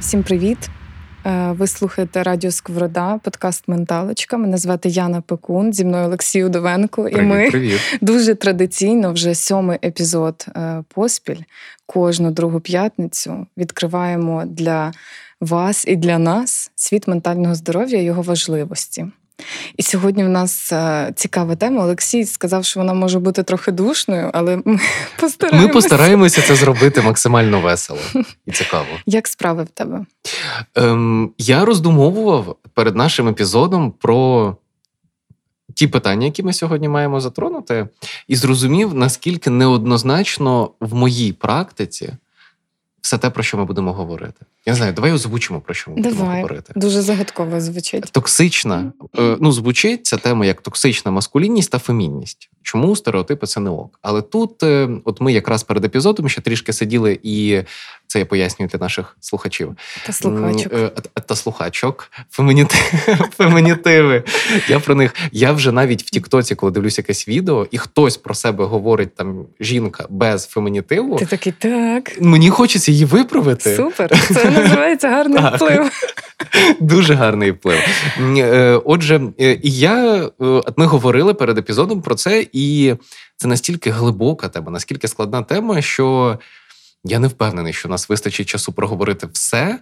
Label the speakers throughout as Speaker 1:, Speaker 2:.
Speaker 1: Всім привіт! Е, ви слухаєте Радіо Сковорода, подкаст Менталочка. Мене звати Яна Пекун, зі мною Олексій Удовенко. І ми
Speaker 2: привіт.
Speaker 1: дуже традиційно, вже сьомий епізод е, поспіль. Кожну другу п'ятницю відкриваємо для вас і для нас світ ментального здоров'я і його важливості. І сьогодні в нас е, цікава тема. Олексій сказав, що вона може бути трохи душною, але ми постараємося.
Speaker 2: Ми постараємося це зробити максимально весело і цікаво.
Speaker 1: Як справи в тебе?
Speaker 2: Ем, Я роздумовував перед нашим епізодом про ті питання, які ми сьогодні маємо затронути, і зрозумів, наскільки неоднозначно в моїй практиці все те, про що ми будемо говорити. Я не знаю, давай озвучимо, про що ми
Speaker 1: Давай.
Speaker 2: будемо говорити.
Speaker 1: Дуже загадково звучить.
Speaker 2: Токсична, е, ну звучить ця тема як токсична маскулінність та фемінність. Чому стереотипи це не ок? Але тут, е, от ми якраз перед епізодом ще трішки сиділи, і це я пояснюю для наших слухачів.
Speaker 1: Та слухачок.
Speaker 2: Е, Та, слухачок, фемініти... фемінітиви. Я про них. Я вже навіть в Тіктоці, коли дивлюсь якесь відео, і хтось про себе говорить там жінка без фемінітиву.
Speaker 1: Ти такий так.
Speaker 2: Мені хочеться її виправити.
Speaker 1: Супер. Це називається гарний
Speaker 2: Так.
Speaker 1: вплив.
Speaker 2: Дуже гарний вплив. Е, Отже, е, і я ми говорили перед епізодом про це, і це настільки глибока тема, наскільки складна тема, що я не впевнений, що у нас вистачить часу проговорити все,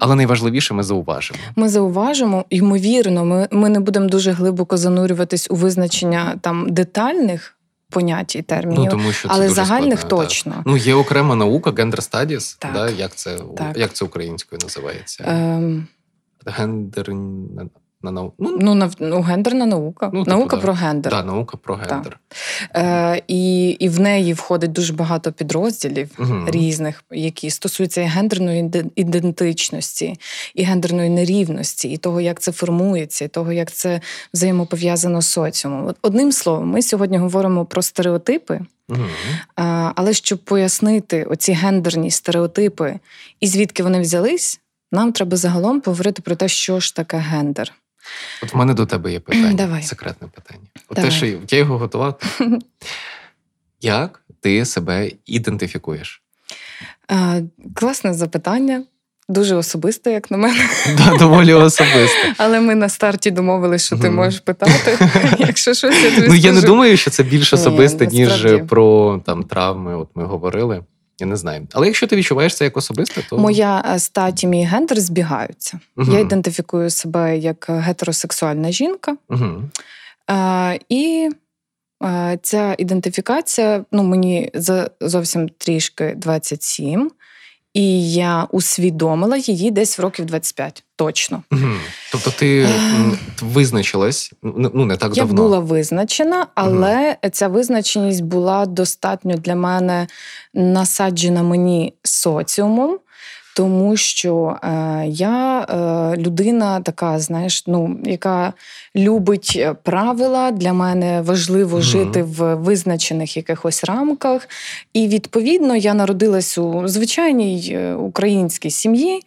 Speaker 2: але найважливіше ми зауважимо.
Speaker 1: Ми зауважимо, ймовірно, ми, ми не будемо дуже глибоко занурюватись у визначення там детальних понять і термінів,
Speaker 2: Ну тому що це
Speaker 1: але
Speaker 2: дуже
Speaker 1: загальних
Speaker 2: складно, так.
Speaker 1: точно.
Speaker 2: Ну, є окрема наука Gender Studies,
Speaker 1: Так.
Speaker 2: Да, як, це,
Speaker 1: Так.
Speaker 2: як це українською називається?
Speaker 1: Ем,
Speaker 2: Гендер на нау... ну,
Speaker 1: ну, нав- ну, гендерна наука.
Speaker 2: Ну, типу,
Speaker 1: наука
Speaker 2: да.
Speaker 1: про гендер.
Speaker 2: да, наука про гендер.
Speaker 1: Е, і, і в неї входить дуже багато підрозділів.
Speaker 2: Мгм.
Speaker 1: Різних, які стосуються і гендерної ідентичності, і гендерної нерівності, і того, як це формується, і того, як це взаємопов'язано з соціумом. Одним словом, ми сьогодні говоримо про стереотипи, а, але щоб пояснити оці гендерні стереотипи і звідки вони взялись, нам треба загалом поговорити про те, що ж таке гендер.
Speaker 2: От в мене до тебе є питання.
Speaker 1: Давай.
Speaker 2: Секретне питання. От
Speaker 1: Давай.
Speaker 2: те, що я його готував. Як ти себе ідентифікуєш?
Speaker 1: А, класне запитання, дуже особисте, як на мене.
Speaker 2: Да, доволі особисто.
Speaker 1: Але ми на старті домовилися, що ти можеш питати. Якщо щось я тобі
Speaker 2: Ну я не думаю, що це більш
Speaker 1: Ні,
Speaker 2: особисте, ніж про там травми. От ми говорили. Я не знаю. Але якщо ти відчуваєш це як особисте, то
Speaker 1: Моя статі, мій гендер збігаються.
Speaker 2: Угу.
Speaker 1: Я ідентифікую себе як гетеросексуальна жінка.
Speaker 2: Угу.
Speaker 1: Е, і е, ця ідентифікація, ну мені за зовсім трішки 27, і я усвідомила її десь в років 25, точно.
Speaker 2: Угу. Тобто ти визначилась ну не так
Speaker 1: Я
Speaker 2: давно.
Speaker 1: була визначена, але ця визначеність була достатньо для мене насаджена мені соціумом. Тому що е, я е, людина така, знаєш, ну яка любить е, правила. Для мене важливо
Speaker 2: Мгм.
Speaker 1: жити в визначених якихось рамках. І відповідно я народилась у звичайній е, українській сім'ї,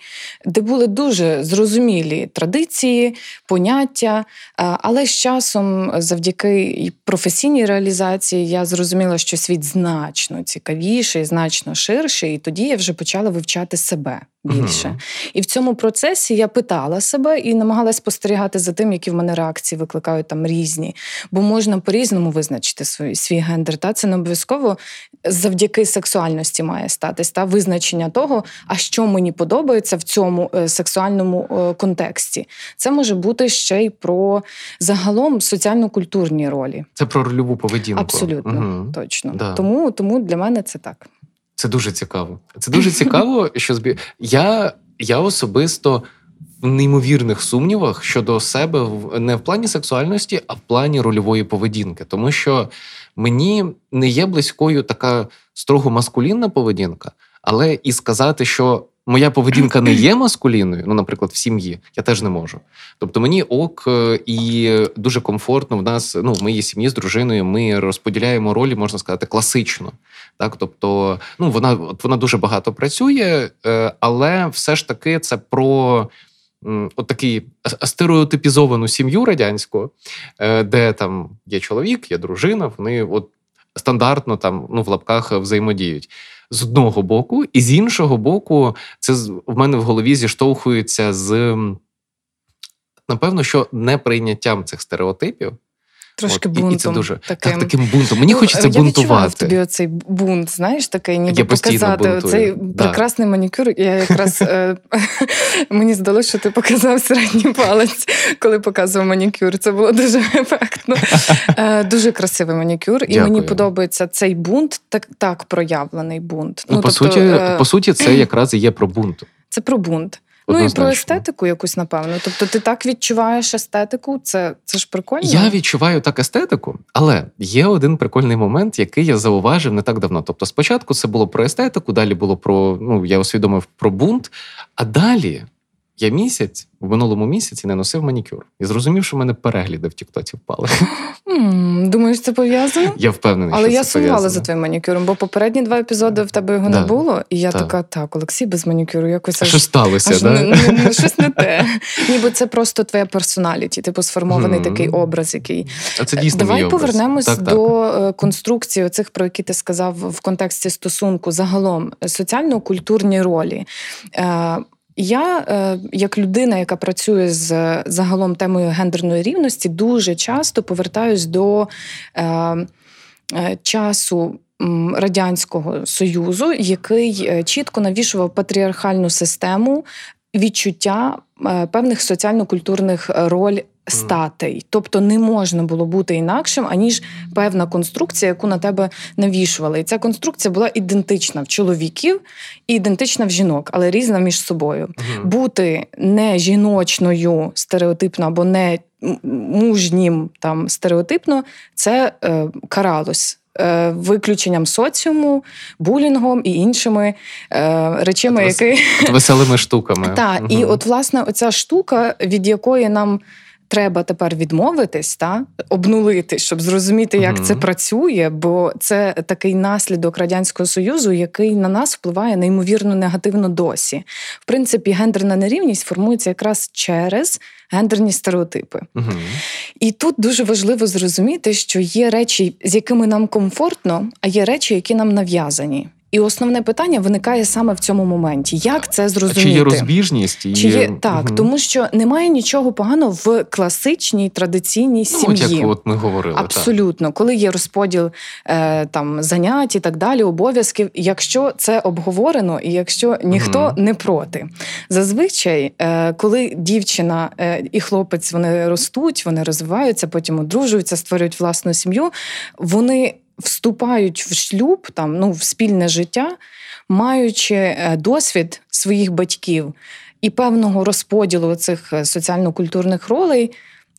Speaker 1: де були дуже зрозумілі традиції, поняття. Е, Але з часом, завдяки професійній реалізації, я зрозуміла, що світ значно цікавіший, значно ширший, і тоді я вже почала вивчати себе більше.
Speaker 2: Мгм.
Speaker 1: І в цьому процесі я питала себе і намагалась спостерігати за тим, які в мене реакції викликають там різні. Бо можна по-різному визначити свій, свій гендер. Та це не обов'язково завдяки сексуальності має статись та визначення того, а що мені подобається в цьому е, сексуальному е, контексті. Це може бути ще й про загалом соціально-культурні ролі.
Speaker 2: Це про рольову поведінку.
Speaker 1: Абсолютно
Speaker 2: Мгм.
Speaker 1: точно.
Speaker 2: Да.
Speaker 1: Тому, тому для мене це так.
Speaker 2: Це дуже цікаво. Це дуже цікаво, що збі... я, я особисто в неймовірних сумнівах щодо себе в- не в плані сексуальності, а в плані рольової поведінки. Тому що мені не є близькою така строго маскулінна поведінка, але і сказати, що моя поведінка не є маскулінною, ну, наприклад, в сім'ї, я теж не можу. Тобто мені ок е, і дуже комфортно в нас, ну, в моїй сім'ї з дружиною, ми розподіляємо ролі, можна сказати, класично. Так, тобто, ну вона от вона дуже багато працює, е, але все ж таки це про. От такий стереотипізовану сім'ю радянську, е, де там є чоловік, є дружина, вони от стандартно там ну в лапках взаємодіють з одного боку, і з іншого боку, це в мене в голові зіштовхується з напевно, що неприйняттям цих стереотипів.
Speaker 1: Трошки
Speaker 2: От,
Speaker 1: бунтом.
Speaker 2: і це дуже
Speaker 1: таким.
Speaker 2: так, таким бунтом. Мені
Speaker 1: Ну,
Speaker 2: хочеться
Speaker 1: я
Speaker 2: бунтувати.
Speaker 1: тобі оцей бунт, знаєш, такий, ніби
Speaker 2: Я
Speaker 1: показати цей
Speaker 2: да.
Speaker 1: прекрасний манікюр. Я якраз е, мені здалося, що ти показав середній палець, коли показував манікюр. Це було дуже ефектно. Е, Дуже красивий манікюр, і мені подобається цей бунт, так, так проявлений бунт.
Speaker 2: Ну, по,
Speaker 1: тобто,
Speaker 2: суті,
Speaker 1: е,
Speaker 2: по суті, це якраз і є про бунт.
Speaker 1: це про бунт. Ну і про естетику якусь, напевно. Тобто, ти так відчуваєш естетику, це, це ж прикольно.
Speaker 2: Я відчуваю так естетику, але є один прикольний момент, який я зауважив не так давно. Тобто, спочатку це було про естетику, далі було про ну я усвідомив про бунт. А далі я місяць в минулому місяці не носив манікюр і зрозумів, що в мене перегляди в Тіктоці впали.
Speaker 1: М, Думаєш, це пов'язано?
Speaker 2: Я впевнений,
Speaker 1: Але
Speaker 2: що
Speaker 1: я
Speaker 2: це
Speaker 1: сумувала за твоїм манікюром, бо попередні два епізоди в тебе його
Speaker 2: Да.
Speaker 1: не було, і я
Speaker 2: Так.
Speaker 1: така, так, Олексій без манікюру, якось аж,
Speaker 2: що сталося?
Speaker 1: аж
Speaker 2: да?
Speaker 1: не, не, не, щось не те. Ніби це просто твоя персоналіті, типу сформований
Speaker 2: Мгм.
Speaker 1: такий образ, який.
Speaker 2: А це дійсно
Speaker 1: Давай
Speaker 2: мій образ.
Speaker 1: повернемось
Speaker 2: Так, так.
Speaker 1: до е, конструкції оцих, про які ти сказав в контексті стосунку, загалом е, соціально-культурні ролі. Я, е, як людина, яка працює з загалом темою гендерної рівності, дуже часто повертаюсь до е, е, часу. Радянського Союзу, який е, чітко навішував патріархальну систему відчуття певних соціально-культурних роль статей. Тобто не можна було бути інакшим, аніж певна конструкція, яку на тебе навішували. І ця конструкція була ідентична в чоловіків і ідентична в жінок, але різна між собою.
Speaker 2: Мгм.
Speaker 1: Бути не жіночною стереотипно або не мужнім там стереотипно, це е, каралось. е, Виключенням соціуму, булінгом і іншими е, речами,
Speaker 2: От
Speaker 1: які
Speaker 2: От Веселими штуками.
Speaker 1: так, і от власне оця штука, від якої нам треба тепер відмовитись, та обнулити, щоб зрозуміти, як
Speaker 2: Мгм.
Speaker 1: це працює, бо це такий наслідок радянського союзу, який на нас впливає неймовірно негативно досі. В принципі, гендерна нерівність формується якраз через гендерні стереотипи.
Speaker 2: Мгм.
Speaker 1: І тут дуже важливо зрозуміти, що є речі, з якими нам комфортно, а є речі, які нам нав'язані. І основне питання виникає саме в цьому моменті: як це зрозуміти?
Speaker 2: чи є розбіжність?
Speaker 1: Чи є так,
Speaker 2: Мгм.
Speaker 1: тому що немає нічого поганого в класичній традиційній
Speaker 2: Ну, от
Speaker 1: сім'ї.
Speaker 2: як от ми говорили. так.
Speaker 1: Абсолютно, коли є розподіл е, там занять і так далі, обов'язків, якщо це обговорено, і якщо ніхто
Speaker 2: Мгм.
Speaker 1: не проти. Зазвичай, е, коли дівчина е, і хлопець вони ростуть, вони розвиваються, потім одружуються, створюють власну сім'ю, вони вступають в шлюб, там ну в спільне життя, маючи е, досвід своїх батьків і певного розподілу цих е, соціально-культурних ролей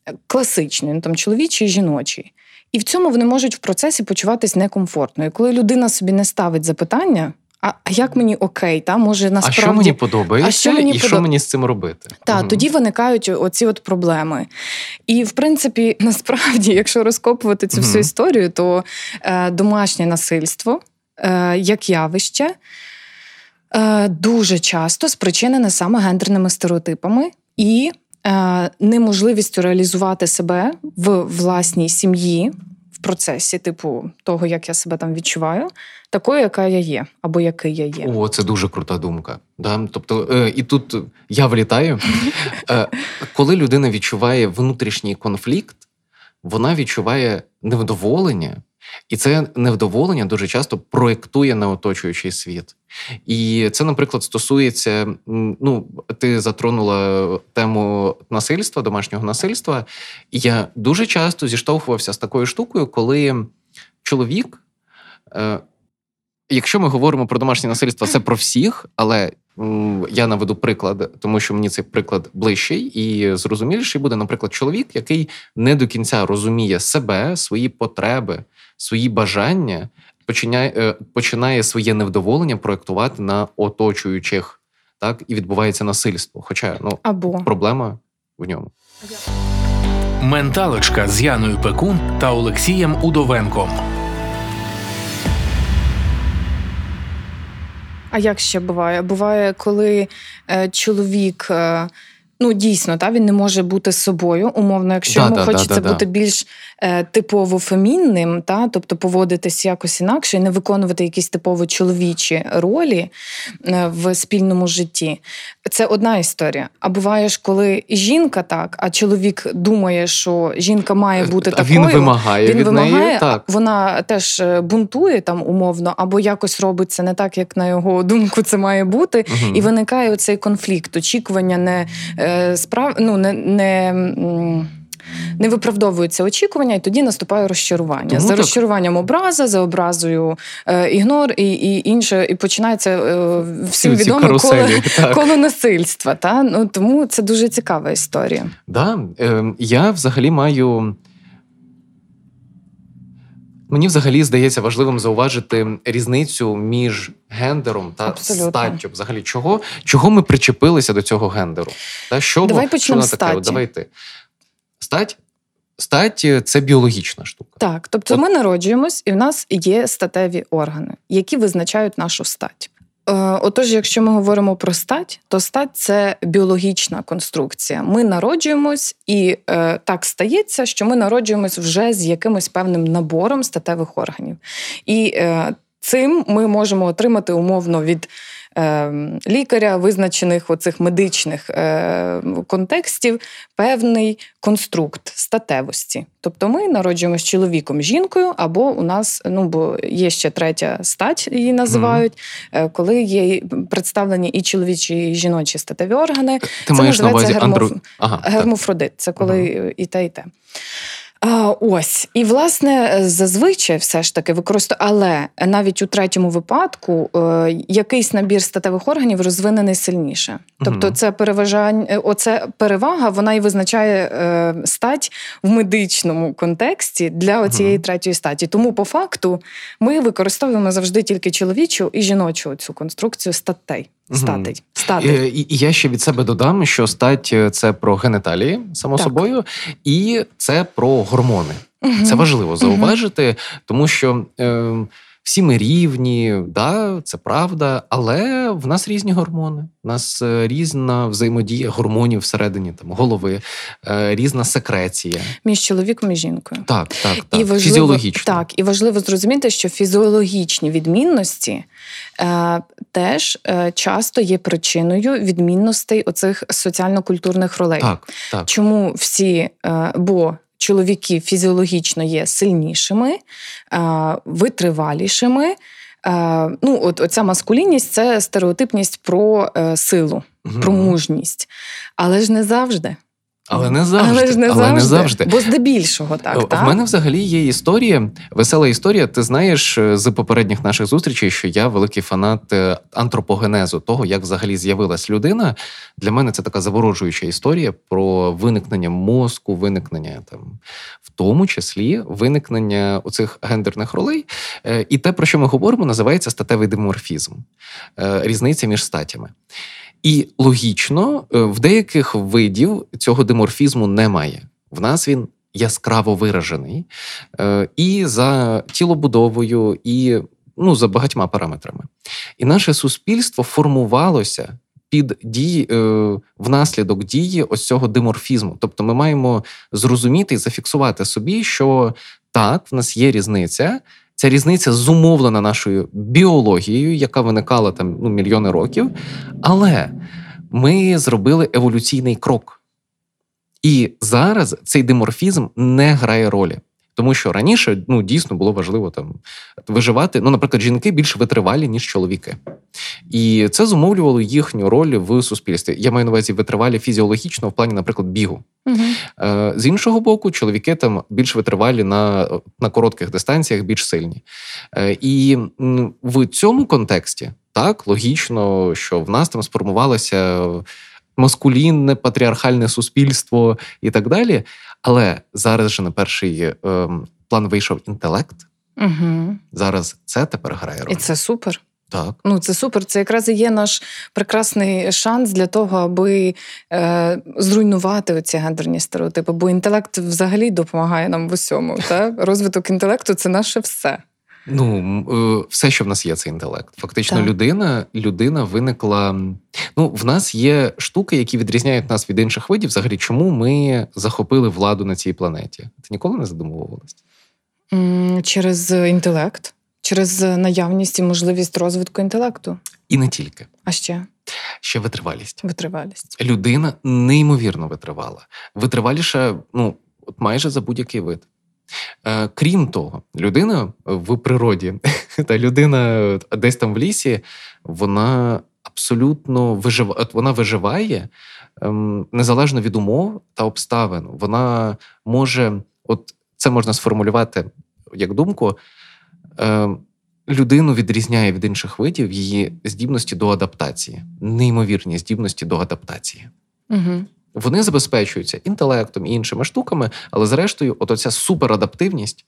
Speaker 1: е, класичний, ну, там чоловічий і жіночий. І в цьому вони можуть в процесі почуватись некомфортно. І коли людина собі не ставить запитання, а а як мені окей, та може
Speaker 2: А
Speaker 1: насправді
Speaker 2: що мені подобається,
Speaker 1: А що мені
Speaker 2: і що мені з цим робити?
Speaker 1: та
Speaker 2: Мгм.
Speaker 1: тоді виникають оці от проблеми. І в принципі, насправді, якщо розкопувати цю всю історію, то е, домашнє насильство е, як явище е, дуже часто спричинене саме гендерними стереотипами і е, неможливістю реалізувати себе в власній сім'ї. В процесі, типу, того, як я себе там відчуваю, такою, яка я є, або який я є.
Speaker 2: О, це дуже крута думка. Да? Тобто, е, і тут я влітаю. Е, коли людина відчуває внутрішній конфлікт, вона відчуває невдоволення, і це невдоволення дуже часто проєктує на оточуючий світ. І це, наприклад, стосується. Ну, ти затронула тему насильства, домашнього насильства. І я дуже часто зіштовхувався з такою штукою, коли чоловік. Е, Якщо ми говоримо про домашнє насильство, це про всіх, але я наведу приклад, тому що мені цей приклад ближчий і зрозуміліший буде, наприклад, чоловік, який не до кінця розуміє себе, свої потреби, свої бажання, починає, е, починає своє невдоволення проєктувати на оточуючих так і відбувається насильство. Хоча ну
Speaker 1: Або
Speaker 2: проблема в ньому.
Speaker 3: Менталочка з Яною Пекун та Олексієм Удовенком.
Speaker 1: А як ще буває? Буває, коли е, чоловік. Е, Ну, дійсно, та він не може бути собою, умовно, якщо
Speaker 2: Да,
Speaker 1: йому
Speaker 2: да,
Speaker 1: хочеться
Speaker 2: да, да.
Speaker 1: бути більш е, типово фемінним, та тобто поводитись якось інакше і не виконувати якісь типово чоловічі ролі е, в спільному житті. Це одна історія. А буває ж, коли жінка так, а чоловік думає, що жінка має бути
Speaker 2: а
Speaker 1: такою.
Speaker 2: він вимагає
Speaker 1: Він
Speaker 2: від
Speaker 1: вимагає,
Speaker 2: неї. Так.
Speaker 1: вона теж е, бунтує там умовно, або якось робиться не так, як на його думку це має бути.
Speaker 2: Мгм.
Speaker 1: І виникає оцей конфлікт, очікування не е, справ... ну, не, не, не виправдовуються очікування, і тоді наступає розчарування.
Speaker 2: Тому
Speaker 1: за
Speaker 2: так-
Speaker 1: розчаруванням образа, за образою е, ігнор і, і інше, і починається е, всім відоме коло, коло насильства. Та? Ну, тому це дуже цікава історія.
Speaker 2: Да, е, я взагалі маю. Мені взагалі здається важливим зауважити різницю між гендером та
Speaker 1: Абсолютно.
Speaker 2: статтю. Взагалі, чого, чого ми причепилися до цього гендеру? Та що,
Speaker 1: Давай
Speaker 2: що
Speaker 1: почнемо з
Speaker 2: таке? Давай ти. Стать? Стать це біологічна штука.
Speaker 1: Так, тобто
Speaker 2: От-
Speaker 1: ми народжуємось, і в нас є статеві органи, які визначають нашу стать. Е, Отож, якщо ми говоримо про стать, то стать це біологічна конструкція. Ми народжуємось, і е, так стається, що ми народжуємось вже з якимось певним набором статевих органів. І е, цим ми можемо отримати умовно від лікаря, визначених оцих медичних е, контекстів, певний конструкт статевості. Тобто ми народжуємося чоловіком, жінкою, або у нас ну бо є ще третя стать, її називають, е, коли є представлені і чоловічі, і жіночі статеві органи.
Speaker 2: Ти
Speaker 1: Це
Speaker 2: маєш на увазі
Speaker 1: називається
Speaker 2: андру... Ага.
Speaker 1: Гермофродит це коли і те, і те. А, ось, і власне зазвичай все ж таки використовує, але навіть у третьому випадку е, якийсь набір статевих органів розвинений сильніше. Тобто, це переважання, е, оце перевага, вона і визначає е, стать в медичному контексті для оцієї третьої статі. Тому, по факту, ми використовуємо завжди тільки чоловічу і жіночу цю конструкцію статей. Статей. Статей.
Speaker 2: Е, І, і я ще від себе додам, що стать е, це про генеталії, само
Speaker 1: Так.
Speaker 2: собою, і це про гормони. Це важливо зауважити, тому що е, всі ми рівні, да, це правда, але в нас різні гормони. У нас е, різна взаємодія гормонів всередині там, голови, е, різна секреція.
Speaker 1: Між чоловіком і жінкою.
Speaker 2: Так, так, так.
Speaker 1: І важливо,
Speaker 2: Фізіологічно.
Speaker 1: Так, і важливо зрозуміти, що фізіологічні відмінності е, теж е, часто є причиною відмінностей оцих соціально-культурних ролей.
Speaker 2: так, так.
Speaker 1: Чому всі, е, бо чоловіки фізіологічно є сильнішими, витривалішими. Ну, от оця маскулінність це стереотипність про е, силу, про мужність. Але ж не завжди.
Speaker 2: Але не завжди.
Speaker 1: Але ж не,
Speaker 2: але
Speaker 1: завжди.
Speaker 2: не завжди.
Speaker 1: Бо здебільшого так.
Speaker 2: Е,
Speaker 1: так?
Speaker 2: В мене взагалі є історія, весела історія. Ти знаєш е, з попередніх наших зустрічей, що я великий фанат е, антропогенезу, того, як взагалі з'явилась людина. Для мене це така заворожуюча історія про виникнення мозку, виникнення там, в тому числі виникнення оцих гендерних ролей. І те, про що ми говоримо, називається статевий диморфізм, різниця між статями. І логічно, е, в деяких видів цього диморфізму немає. В нас він яскраво виражений е, і за тілобудовою, і ну, за багатьма параметрами. І наше суспільство формувалося під дії е, внаслідок дії ось цього диморфізму. Тобто, ми маємо зрозуміти і зафіксувати собі, що так, в нас є різниця. Ця різниця зумовлена нашою біологією, яка виникала там ну, мільйони років. Але ми зробили еволюційний крок. І зараз цей диморфізм не грає ролі. Тому що раніше ну, дійсно було важливо там виживати. Ну, наприклад, жінки більш витривалі, ніж чоловіки. І це зумовлювало їхню роль в суспільстві. Я маю на увазі витривалі фізіологічно в плані, наприклад, бігу.
Speaker 1: Угу.
Speaker 2: З іншого боку, чоловіки там більш витривалі на, на коротких дистанціях, більш сильні. Е, І в цьому контексті так логічно, що в нас там сформувалося маскулінне патріархальне суспільство і так далі. Але зараз же на перший ем, план вийшов інтелект.
Speaker 1: Угу.
Speaker 2: Зараз це тепер грає роль.
Speaker 1: І це супер.
Speaker 2: Так.
Speaker 1: Ну, це супер. Це якраз і є наш прекрасний шанс для того, аби е, зруйнувати оці гендерні стереотипи. Бо інтелект взагалі допомагає нам в усьому. Та? Розвиток інтелекту це наше все.
Speaker 2: Ну, е, все, що в нас є, це інтелект. Фактично,
Speaker 1: Так.
Speaker 2: людина, людина виникла. Ну, в нас є штуки, які відрізняють нас від інших видів. Взагалі, чому ми захопили владу на цій планеті? Ти ніколи не задумувалась?
Speaker 1: Через інтелект, через наявність і можливість розвитку інтелекту.
Speaker 2: І не тільки.
Speaker 1: А ще
Speaker 2: Ще витривалість.
Speaker 1: витривалість.
Speaker 2: Людина неймовірно витривала. Витриваліша, ну, от майже за будь-який вид. Е, крім того, людина в природі та людина десь там в лісі, вона абсолютно виживає, вона виживає ем, незалежно від умов та обставин. Вона може, от це можна сформулювати як думку. Е, людину відрізняє від інших видів її здібності до адаптації, неймовірні здібності до адаптації.
Speaker 1: Угу.
Speaker 2: Вони забезпечуються інтелектом і іншими штуками, але зрештою, от оця суперадаптивність.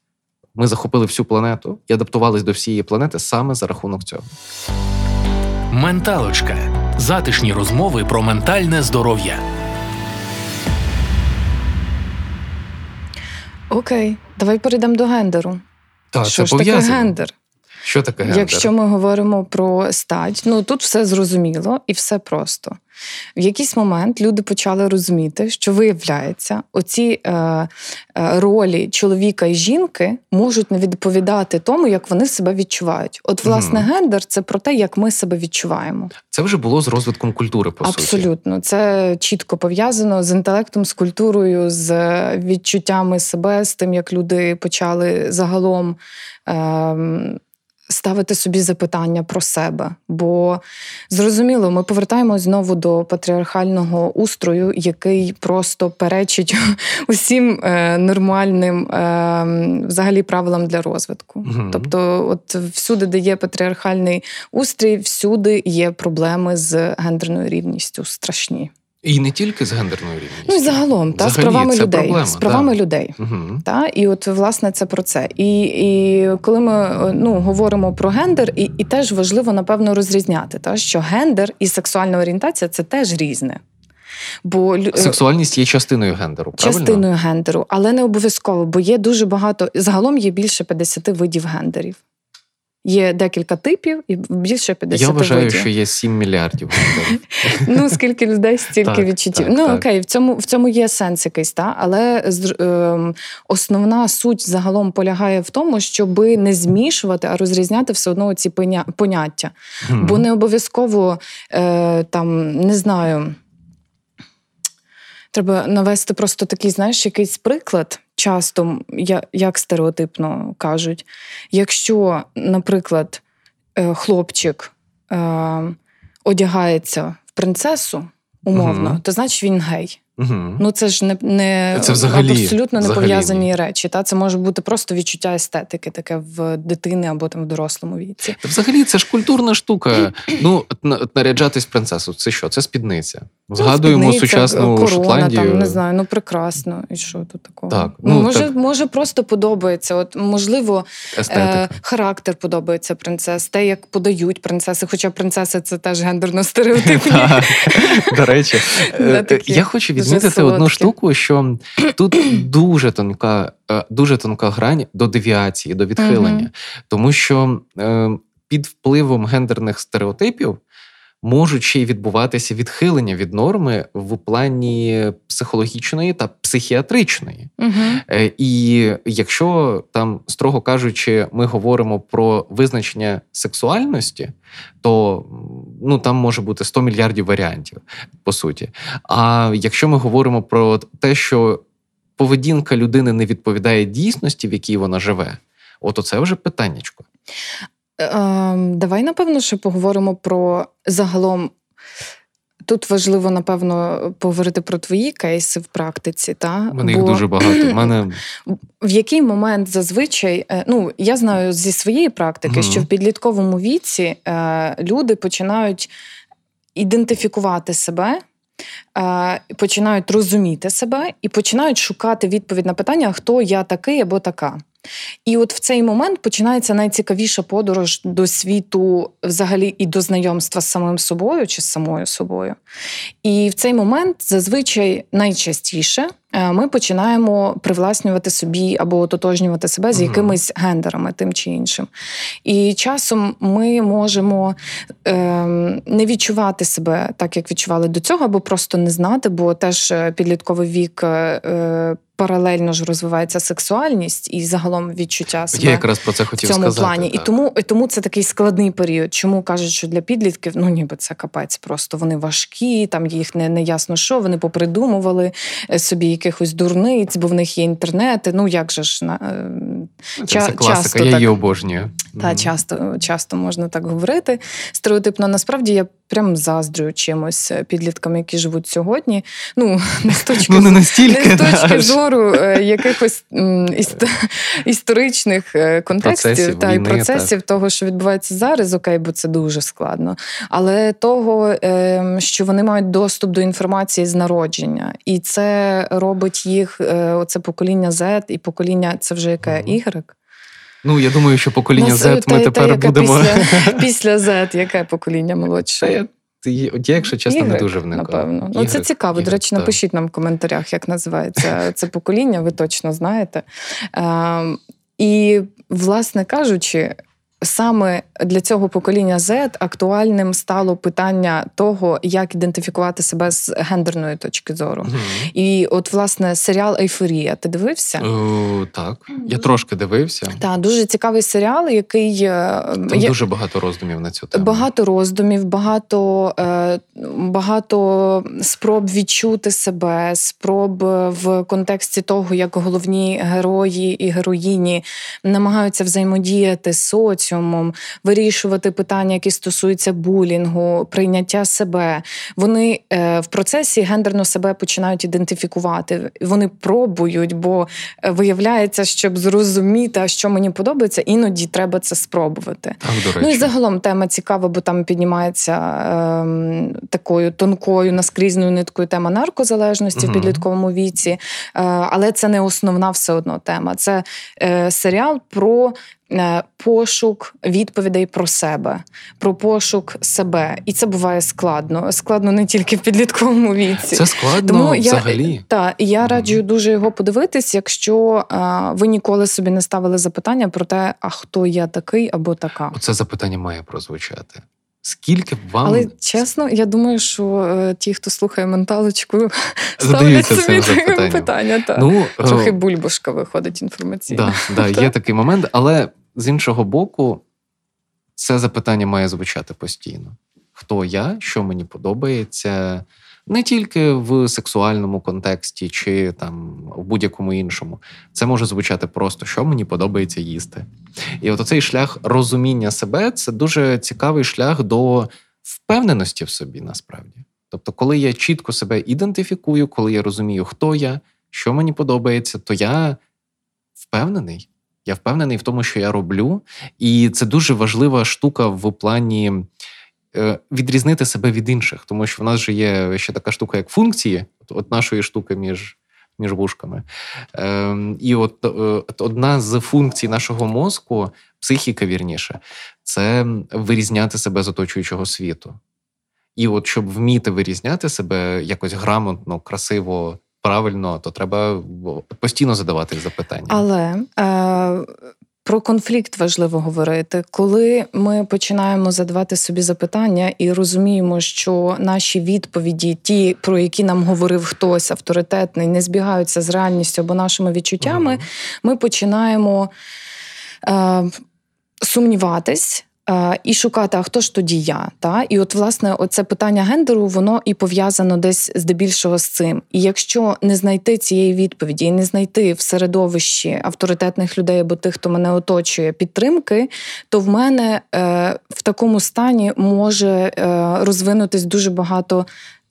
Speaker 2: Ми захопили всю планету і адаптувались до всієї планети саме за рахунок цього.
Speaker 3: Менталочка. Затишні розмови про ментальне здоров'я.
Speaker 1: Окей, давай перейдемо до гендеру.
Speaker 2: Так,
Speaker 1: що ж таке гендер?
Speaker 2: Що таке гендер?
Speaker 1: Якщо ми говоримо про стать, ну тут все зрозуміло і все просто. В якийсь момент люди почали розуміти, що виявляється, оці е, е, ролі чоловіка і жінки можуть не відповідати тому, як вони себе відчувають. От, власне,
Speaker 2: Мгм.
Speaker 1: гендер це про те, як ми себе відчуваємо.
Speaker 2: Це вже було з розвитком культури, по суті.
Speaker 1: Абсолютно, це чітко пов'язано з інтелектом, з культурою, з відчуттями себе, з тим, як люди почали загалом. Ем, Ставити собі запитання про себе, бо зрозуміло, ми повертаємось знову до патріархального устрою, який просто перечить усім е, нормальним е, взагалі правилам для розвитку.
Speaker 2: Мгм.
Speaker 1: Тобто, от всюди, де є патріархальний устрій, всюди є проблеми з гендерною рівністю страшні.
Speaker 2: І не тільки з гендерною рівністю.
Speaker 1: Ну і загалом, та, з правами людей.
Speaker 2: проблема,
Speaker 1: з правами
Speaker 2: да.
Speaker 1: людей.
Speaker 2: Угу.
Speaker 1: Та? І от власне це про це. І, і коли ми е, ну, говоримо про гендер, і, і теж важливо, напевно, розрізняти, та? що гендер і сексуальна орієнтація це теж різне. Бо е,
Speaker 2: Сексуальність є частиною гендеру, правильно?
Speaker 1: частиною гендеру, але не обов'язково, бо є дуже багато. Загалом є більше 50 видів гендерів. Є декілька типів і більше 50
Speaker 2: Я вважаю,
Speaker 1: видів.
Speaker 2: що є 7 мільярдів.
Speaker 1: Ну, скільки людей, стільки відчуттів. ну окей, в цьому в цьому є сенс якийсь, та але ем, основна суть загалом полягає в тому, щоб не змішувати, а розрізняти все одно ці поняття. Бо не обов'язково е, там не знаю. Треба навести просто такий, знаєш, якийсь приклад. Часто як стереотипно кажуть, якщо, наприклад, е, хлопчик е, одягається в принцесу, умовно,
Speaker 2: угу.
Speaker 1: то значить він гей.
Speaker 2: Мгм.
Speaker 1: Ну це ж не, не
Speaker 2: Це взагалі-
Speaker 1: абсолютно не
Speaker 2: взагалі
Speaker 1: пов'язані речі. Та? Це може бути просто відчуття естетики, таке в дитини або там в дорослому віці.
Speaker 2: Та взагалі це ж культурна штука. Ну, наряджатись принцесу, це що? Це спідниця. Згадуємо
Speaker 1: Ну, Спідниця,
Speaker 2: сучасну
Speaker 1: корона,
Speaker 2: Шотландію.
Speaker 1: Там, не знаю, ну прекрасно. І що тут такого?
Speaker 2: Так,
Speaker 1: ну,
Speaker 2: ну,
Speaker 1: може,
Speaker 2: так.
Speaker 1: може, просто подобається. От, можливо,
Speaker 2: Естетика.
Speaker 1: е, характер подобається принцес, те, як подають принцеси, хоча принцеси це теж гендерно стереотипні.
Speaker 2: До речі, е, я хочу відмітити одну штуку, що тут дуже тонка, е, дуже тонка грань до девіації, до відхилення.
Speaker 1: Мгм.
Speaker 2: Тому що е, під впливом гендерних стереотипів можуть ще й відбуватися відхилення від норми в плані психологічної та психіатричної. Е, І якщо там, строго кажучи, ми говоримо про визначення сексуальності, то ну там може бути 100 мільярдів варіантів, по суті. А якщо ми говоримо про те, що поведінка людини не відповідає дійсності, в якій вона живе, от оце вже питаннячко.
Speaker 1: Ем, давай, напевно, ще поговоримо про загалом. Тут важливо, напевно, поговорити про твої кейси в практиці. Та?
Speaker 2: У мене їх дуже багато. У мене
Speaker 1: В який момент зазвичай, е, ну я знаю зі своєї практики,
Speaker 2: Мгм.
Speaker 1: що в підлітковому віці е, люди починають ідентифікувати себе. е, Починають розуміти себе і починають шукати відповідь на питання, хто я такий або така. І от в цей момент починається найцікавіша подорож до світу, взагалі, і до знайомства з самим собою чи з самою собою. І в цей момент зазвичай найчастіше ми починаємо привласнювати собі або ототожнювати себе з якимись гендерами, тим чи іншим. І часом ми можемо ем, не відчувати себе так, як відчували до цього, або просто не знати, бо теж е, підлітковий вік. е, е, Паралельно ж розвивається сексуальність і загалом відчуття себе
Speaker 2: Я якраз про це
Speaker 1: в цьому
Speaker 2: сказати.
Speaker 1: плані. І тому, і тому це такий складний період. Чому кажуть, що для підлітків ну ніби це капець, просто вони важкі, там їх не, не ясно що, вони попридумували е, собі якихось дурниць, бо в них є інтернети. Ну як же ж на е,
Speaker 2: Це
Speaker 1: ча-
Speaker 2: це класика,
Speaker 1: часто
Speaker 2: я
Speaker 1: так.
Speaker 2: її обожнюю.
Speaker 1: та часто, часто можна так говорити. Стереотипно, насправді я прям заздрю чимось е, підліткам, які живуть сьогодні. Ну, не з точки
Speaker 2: Ну, не настільки,
Speaker 1: не з точки зору е, якихось історичних е, контекстів
Speaker 2: Процесів
Speaker 1: та
Speaker 2: війни,
Speaker 1: процесів того, що відбувається зараз, окей, бо це дуже складно. Але того, е, що вони мають доступ до інформації з народження, і це робить їх оце покоління Z і покоління, це вже яке. Y?
Speaker 2: Ну, я думаю, що покоління
Speaker 1: Нас,
Speaker 2: Z ми
Speaker 1: та- та
Speaker 2: тепер
Speaker 1: яке
Speaker 2: будемо.
Speaker 1: Після, після Z, яке покоління молодше?
Speaker 2: я, якщо чесно, не дуже вникав.
Speaker 1: Напевно. Ну, це
Speaker 2: цікаво.
Speaker 1: цікаво. До речі,
Speaker 2: так.
Speaker 1: напишіть нам в коментарях, як називається це покоління, ви точно знаєте. Е, і, власне кажучи, саме для цього покоління Z актуальним стало питання того, як ідентифікувати себе з гендерної точки зору.
Speaker 2: Мгм.
Speaker 1: І от, власне, серіал Ейфорія. Ти дивився?
Speaker 2: О, так, я трошки дивився.
Speaker 1: Так, дуже цікавий серіал, який е,
Speaker 2: Там
Speaker 1: я-
Speaker 2: дуже багато роздумів на цю тему.
Speaker 1: Багато роздумів, багато, е, багато спроб відчути себе, спроб в контексті того, як головні герої і героїні намагаються взаємодіяти з соціумом, вирішувати питання, які стосуються булінгу, прийняття себе. Вони е, в процесі гендерно себе починають ідентифікувати. Вони пробують, бо е, виявляється, щоб зрозуміти, що мені подобається, іноді треба це спробувати.
Speaker 2: Так, до речі.
Speaker 1: Ну і загалом тема цікава, бо там піднімається ем, такою тонкою наскрізною ниткою тема наркозалежності
Speaker 2: Мгм.
Speaker 1: в підлітковому віці. Е, але це не основна все одно тема. Це е, серіал про. Е, Пошук відповідей про себе, про пошук себе, і це буває складно. Складно не тільки в підлітковому віці.
Speaker 2: Це складно
Speaker 1: Тому я-
Speaker 2: взагалі.
Speaker 1: Так, і я раджу дуже його подивитись, якщо а, ви ніколи собі не ставили запитання про те, а хто я такий або така.
Speaker 2: Оце запитання має прозвучати. Скільки вам
Speaker 1: Але чесно, я думаю, що е, ті, хто слухає менталочку, ставлять собі таке питання. Та.
Speaker 2: Ну, е,
Speaker 1: Трохи бульбашка виходить інформаційна.
Speaker 2: Да, да, є такий момент, але з іншого боку, це запитання має звучати постійно: хто я, що мені подобається, не тільки в сексуальному контексті чи там в будь-якому іншому. Це може звучати просто, що мені подобається їсти. І от оцей шлях розуміння себе це дуже цікавий шлях до впевненості в собі, насправді. Тобто, коли я чітко себе ідентифікую, коли я розумію, хто я, що мені подобається, то я впевнений. Я впевнений в тому, що я роблю. І це дуже важлива штука в плані е, відрізнити себе від інших, тому що в нас же є ще така штука, як функції, от, от нашої штуки між. Між вушками. Ем, і от, е, от одна з функцій нашого мозку, психіка вірніше, це вирізняти себе з оточуючого світу. І от щоб вміти вирізняти себе якось грамотно, красиво, правильно, то треба постійно задавати запитання.
Speaker 1: Але е, про конфлікт важливо говорити. Коли ми починаємо задавати собі запитання і розуміємо, що наші відповіді, ті, про які нам говорив хтось авторитетний, не збігаються з реальністю або нашими відчуттями,
Speaker 2: Мгм.
Speaker 1: ми починаємо е, сумніватись. Е, І шукати, а хто ж тоді я? Та? І от, власне, оце питання гендеру, воно і пов'язано десь здебільшого з цим. І якщо не знайти цієї відповіді, і не знайти в середовищі авторитетних людей або тих, хто мене оточує, підтримки, то в мене е, в такому стані може е, розвинутись дуже багато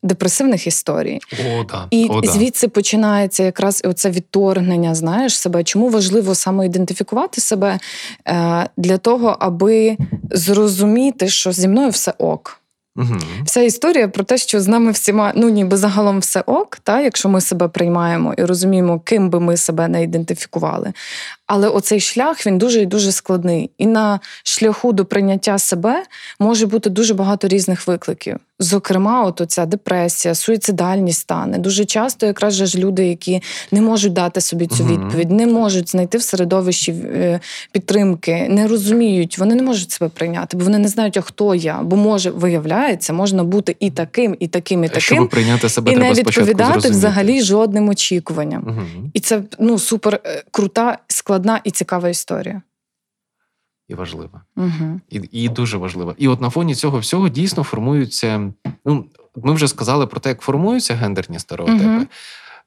Speaker 1: депресивних історій.
Speaker 2: О, да.
Speaker 1: І
Speaker 2: О, да.
Speaker 1: звідси починається якраз оце відторгнення, знаєш себе. Чому важливо саме ідентифікувати себе е, для того, аби зрозуміти, що зі мною все ок.
Speaker 2: Мгм.
Speaker 1: Вся історія про те, що з нами всіма, ну ніби загалом все ок, та, якщо ми себе приймаємо і розуміємо, ким би ми себе не ідентифікували. Але оцей шлях він дуже і дуже складний. І на шляху до прийняття себе може бути дуже багато різних викликів. Зокрема, от оця депресія, суїцидальні стани. Дуже часто якраз ж люди, які не можуть дати собі цю відповідь, не можуть знайти в середовищі е, підтримки, не розуміють, вони не можуть себе прийняти, бо вони не знають, а хто я. Бо може, виявляється, можна бути і таким, і таким, і
Speaker 2: Щоб
Speaker 1: таким,
Speaker 2: прийняти себе,
Speaker 1: і
Speaker 2: треба
Speaker 1: не відповідати
Speaker 2: зрозуміти.
Speaker 1: взагалі жодним очікуванням.
Speaker 2: Мгм.
Speaker 1: І це ну супер е, крута, складна і цікава історія.
Speaker 2: І важлива.
Speaker 1: Угу.
Speaker 2: І, і дуже важлива. І от на фоні цього всього дійсно формуються. Ну, ми вже сказали про те, як формуються гендерні стереотипи.
Speaker 1: Угу.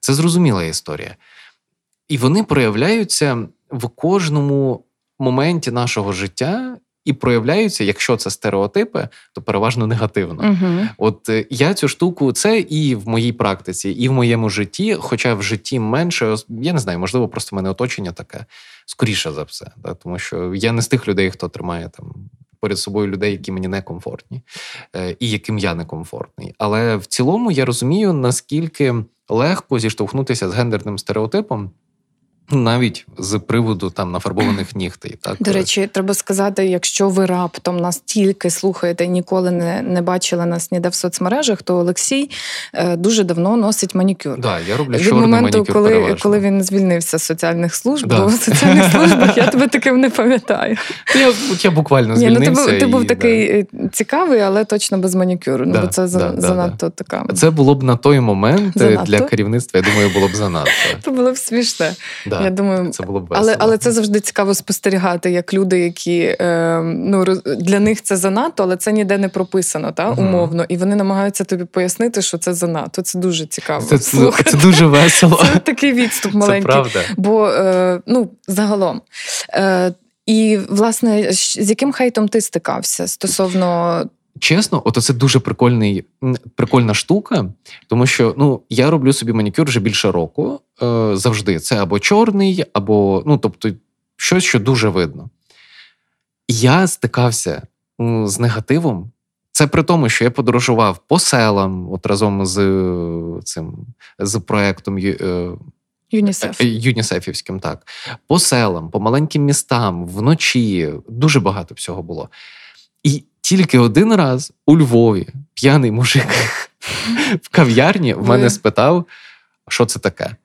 Speaker 2: Це зрозуміла історія. І вони проявляються в кожному моменті нашого життя, і проявляються, якщо це стереотипи, то переважно негативно.
Speaker 1: Угу.
Speaker 2: От е, я цю штуку, це і в моїй практиці, і в моєму житті, хоча в житті менше, я не знаю, можливо, просто в мене оточення таке, скоріше за все. Да? Тому що я не з тих людей, хто тримає там поряд з собою людей, які мені некомфортні, е, і яким я некомфортний. Але в цілому я розумію, наскільки легко зіштовхнутися з гендерним стереотипом. Навіть з приводу там нафарбованих нігтей, так
Speaker 1: До речі, треба сказати, якщо ви раптом нас тільки слухаєте і ніколи не, не бачили нас ніде в соцмережах, то Олексій е, дуже давно носить манікюр.
Speaker 2: да, я роблю
Speaker 1: Від
Speaker 2: чорний
Speaker 1: моменту,
Speaker 2: манікюр
Speaker 1: коли,
Speaker 2: переважно.
Speaker 1: коли він звільнився з соціальних служб,
Speaker 2: Да.
Speaker 1: бо в соціальних службах я тебе таким не пам'ятаю.
Speaker 2: Я, я буквально
Speaker 1: Ні, ну ти
Speaker 2: звільнився.
Speaker 1: був ти був
Speaker 2: і,
Speaker 1: такий
Speaker 2: да.
Speaker 1: е, цікавий, але точно без манікюру. Ну
Speaker 2: Да,
Speaker 1: бо це занадто така.
Speaker 2: Це було б на той момент е,
Speaker 1: Занадто?
Speaker 2: для керівництва, я думаю, було б занадто.
Speaker 1: Це було б смішне.
Speaker 2: Да,
Speaker 1: Я думаю,
Speaker 2: це було б весело.
Speaker 1: Але, але це завжди цікаво спостерігати, як люди, які е, ну для них це занадто, але це ніде не прописано, та умовно. І вони намагаються тобі пояснити, що це занадто. Це дуже цікаво.
Speaker 2: це, це,
Speaker 1: Слухати.
Speaker 2: це дуже весело.
Speaker 1: Це такий відступ
Speaker 2: Це
Speaker 1: маленький.
Speaker 2: правда.
Speaker 1: Бо е, ну, загалом. Е, і, власне, з яким хейтом ти стикався стосовно
Speaker 2: Чесно, от це дуже прикольний, прикольна штука, тому що ну, я роблю собі манікюр вже більше року. Е, завжди це або чорний, або ну, тобто, щось, що дуже видно. Я стикався з негативом. Це при тому, що я подорожував по селам, от разом з е, цим з проектом е,
Speaker 1: ЮНІСЕФ?
Speaker 2: Е, Юнісефівським, так. По селам, по маленьким містам, вночі дуже багато всього було. Тільки один раз у Львові п'яний мужик в кав'ярні в мене спитав, що це таке.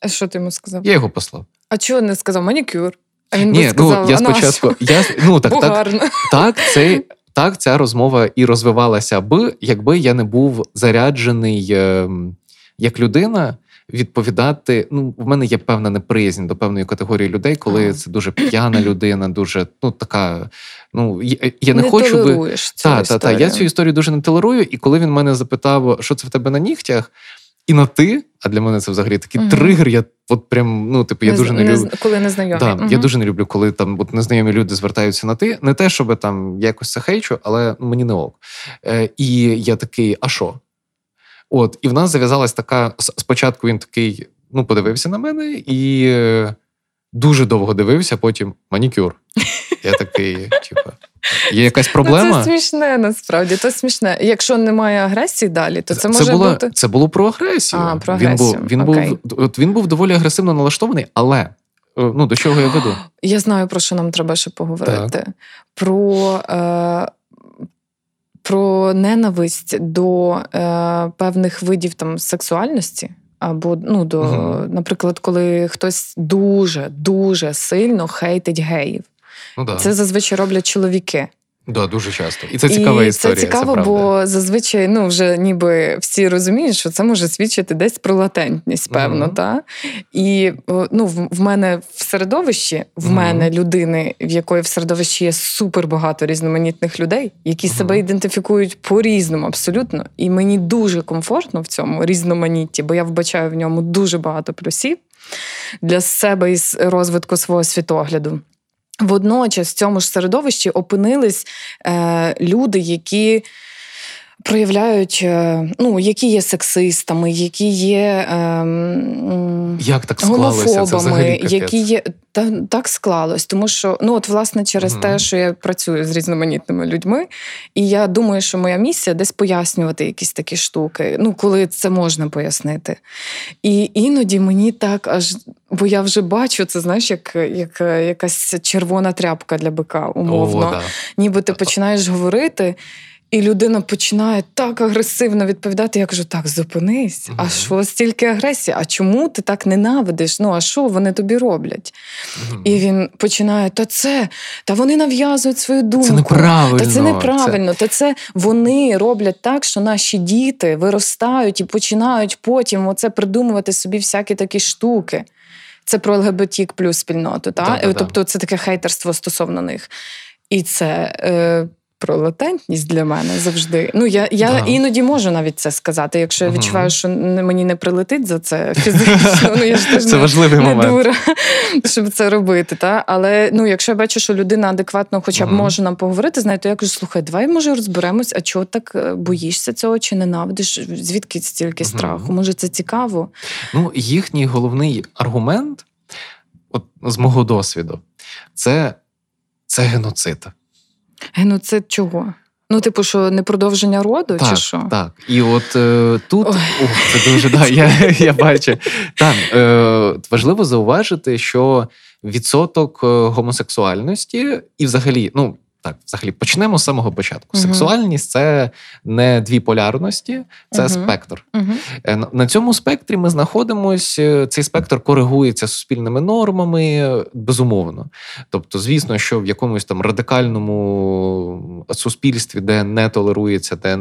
Speaker 1: А що ти йому сказав?
Speaker 2: Я його послав.
Speaker 1: А чого не сказав манікюр? А він би
Speaker 2: Ні,
Speaker 1: сказав,
Speaker 2: ну я
Speaker 1: «А
Speaker 2: спочатку. Я, ну, так,
Speaker 1: Бо
Speaker 2: так, так, це, так, ця розмова і розвивалася би, якби я не був заряджений ем, як людина. Відповідати, ну в мене є певна неприязнь до певної категорії людей, коли це дуже п'яна людина, дуже ну така. Ну я, я не,
Speaker 1: не
Speaker 2: хочу би
Speaker 1: цю
Speaker 2: та, та, та. Я цю історію дуже не толерую. І коли він мене запитав, що це в тебе на нігтях, і на ти, а для мене це взагалі такий
Speaker 1: Мгм.
Speaker 2: тригер. Я от прям ну, типу, я
Speaker 1: Не
Speaker 2: дуже не люблю.
Speaker 1: Коли не знайомі.
Speaker 2: Да,
Speaker 1: Мгм.
Speaker 2: Я дуже не люблю, коли там от незнайомі люди звертаються на ти. Не те, щоб там я якось це хейчу, але мені не ок. Е, і я такий, а що? От, і в нас зав'язалась така. Спочатку він такий, ну, подивився на мене і е, дуже довго дивився, потім манікюр. Я такий, типу, є якась
Speaker 1: Ну,
Speaker 2: проблема?
Speaker 1: це смішне, насправді. Це смішне. Якщо немає агресії далі, то це може
Speaker 2: було,
Speaker 1: бути.
Speaker 2: це було про агресію.
Speaker 1: А, про
Speaker 2: Він був, він,
Speaker 1: окей.
Speaker 2: був, от він був доволі агресивно налаштований, але е, ну, до чого я веду?
Speaker 1: Я знаю, про що нам треба ще поговорити. Про, е, про ненависть до е, певних видів там, сексуальності. Або, ну, до,
Speaker 2: угу.
Speaker 1: наприклад, коли хтось дуже дуже сильно хейтить геїв.
Speaker 2: Ну, да.
Speaker 1: Це зазвичай роблять чоловіки.
Speaker 2: Да, дуже часто. І це цікава
Speaker 1: і
Speaker 2: історія.
Speaker 1: Це цікаво,
Speaker 2: правда.
Speaker 1: бо зазвичай ну, вже ніби всі розуміють, що це може свідчити десь про латентність, певно.
Speaker 2: Мгм.
Speaker 1: Та? І ну, в, мене в середовищі, в
Speaker 2: Мгм.
Speaker 1: мене людини, в якої в середовищі є супер багато різноманітних людей, які
Speaker 2: Мгм.
Speaker 1: себе ідентифікують по-різному, абсолютно. І мені дуже комфортно в цьому різноманітті, бо я вбачаю в ньому дуже багато плюсів для себе і розвитку свого світогляду. Водночас в цьому ж середовищі опинились е, люди, які проявляють, е, ну, які є сексистами, які є ем,
Speaker 2: Як так склалося? Це взагалі
Speaker 1: гомофобами,
Speaker 2: капець.
Speaker 1: які є. Та, так склалось, тому що ну от власне через
Speaker 2: Мгм.
Speaker 1: те, що я працюю з різноманітними людьми, і я думаю, що моя місія десь пояснювати якісь такі штуки, ну коли це можна пояснити. І іноді мені так аж, бо я вже бачу це, знаєш, як, як якась червона тряпка для бика, умовно.
Speaker 2: О, да.
Speaker 1: Ніби ти починаєш говорити. І людина починає так агресивно відповідати. Я кажу: так, зупинись. А
Speaker 2: Мгм.
Speaker 1: що стільки агресії? А чому ти так ненавидиш? Ну а що вони тобі роблять?
Speaker 2: Мгм.
Speaker 1: І він починає: та це, та вони нав'язують свою думку.
Speaker 2: Це неправильно.
Speaker 1: Та це неправильно. Та це вони роблять так, що наші діти виростають і починають потім оце придумувати собі всякі такі штуки. Це про ЛГБТ плюс спільноту, та?
Speaker 2: Да-да-да.
Speaker 1: тобто це таке хейтерство стосовно них. І це е, про латентність для мене завжди. Ну, я, я
Speaker 2: Да.
Speaker 1: іноді можу навіть це сказати, якщо я відчуваю, що мені не прилетить за це фізично. Ну, я ж теж
Speaker 2: Це
Speaker 1: не,
Speaker 2: важливий
Speaker 1: не
Speaker 2: момент.
Speaker 1: дура, щоб це робити. Та? Але ну, якщо я бачу, що людина адекватно хоча б може нам поговорити, з то я кажу, слухай, давай може розберемось, а чого так е, боїшся цього чи ненавидиш? Звідки стільки страху? Може, це цікаво?
Speaker 2: Ну, їхній головний аргумент, от з мого досвіду, це, це геноцид.
Speaker 1: Геноцид чого? Ну, типу, що не продовження роду,
Speaker 2: Так,
Speaker 1: чи що?
Speaker 2: так. І от е, тут
Speaker 1: Ой.
Speaker 2: о, це дуже да, я, я бачу. Там е, важливо зауважити, що відсоток е, гомосексуальності і взагалі, ну так, взагалі, почнемо з самого початку.
Speaker 1: Мгм.
Speaker 2: Сексуальність це не дві полярності, це
Speaker 1: Мгм.
Speaker 2: спектр. Е, на- цьому спектрі ми знаходимося. Цей спектр коригується суспільними нормами, е, безумовно. Тобто, звісно, що в якомусь там радикальному суспільстві, де не толерується, де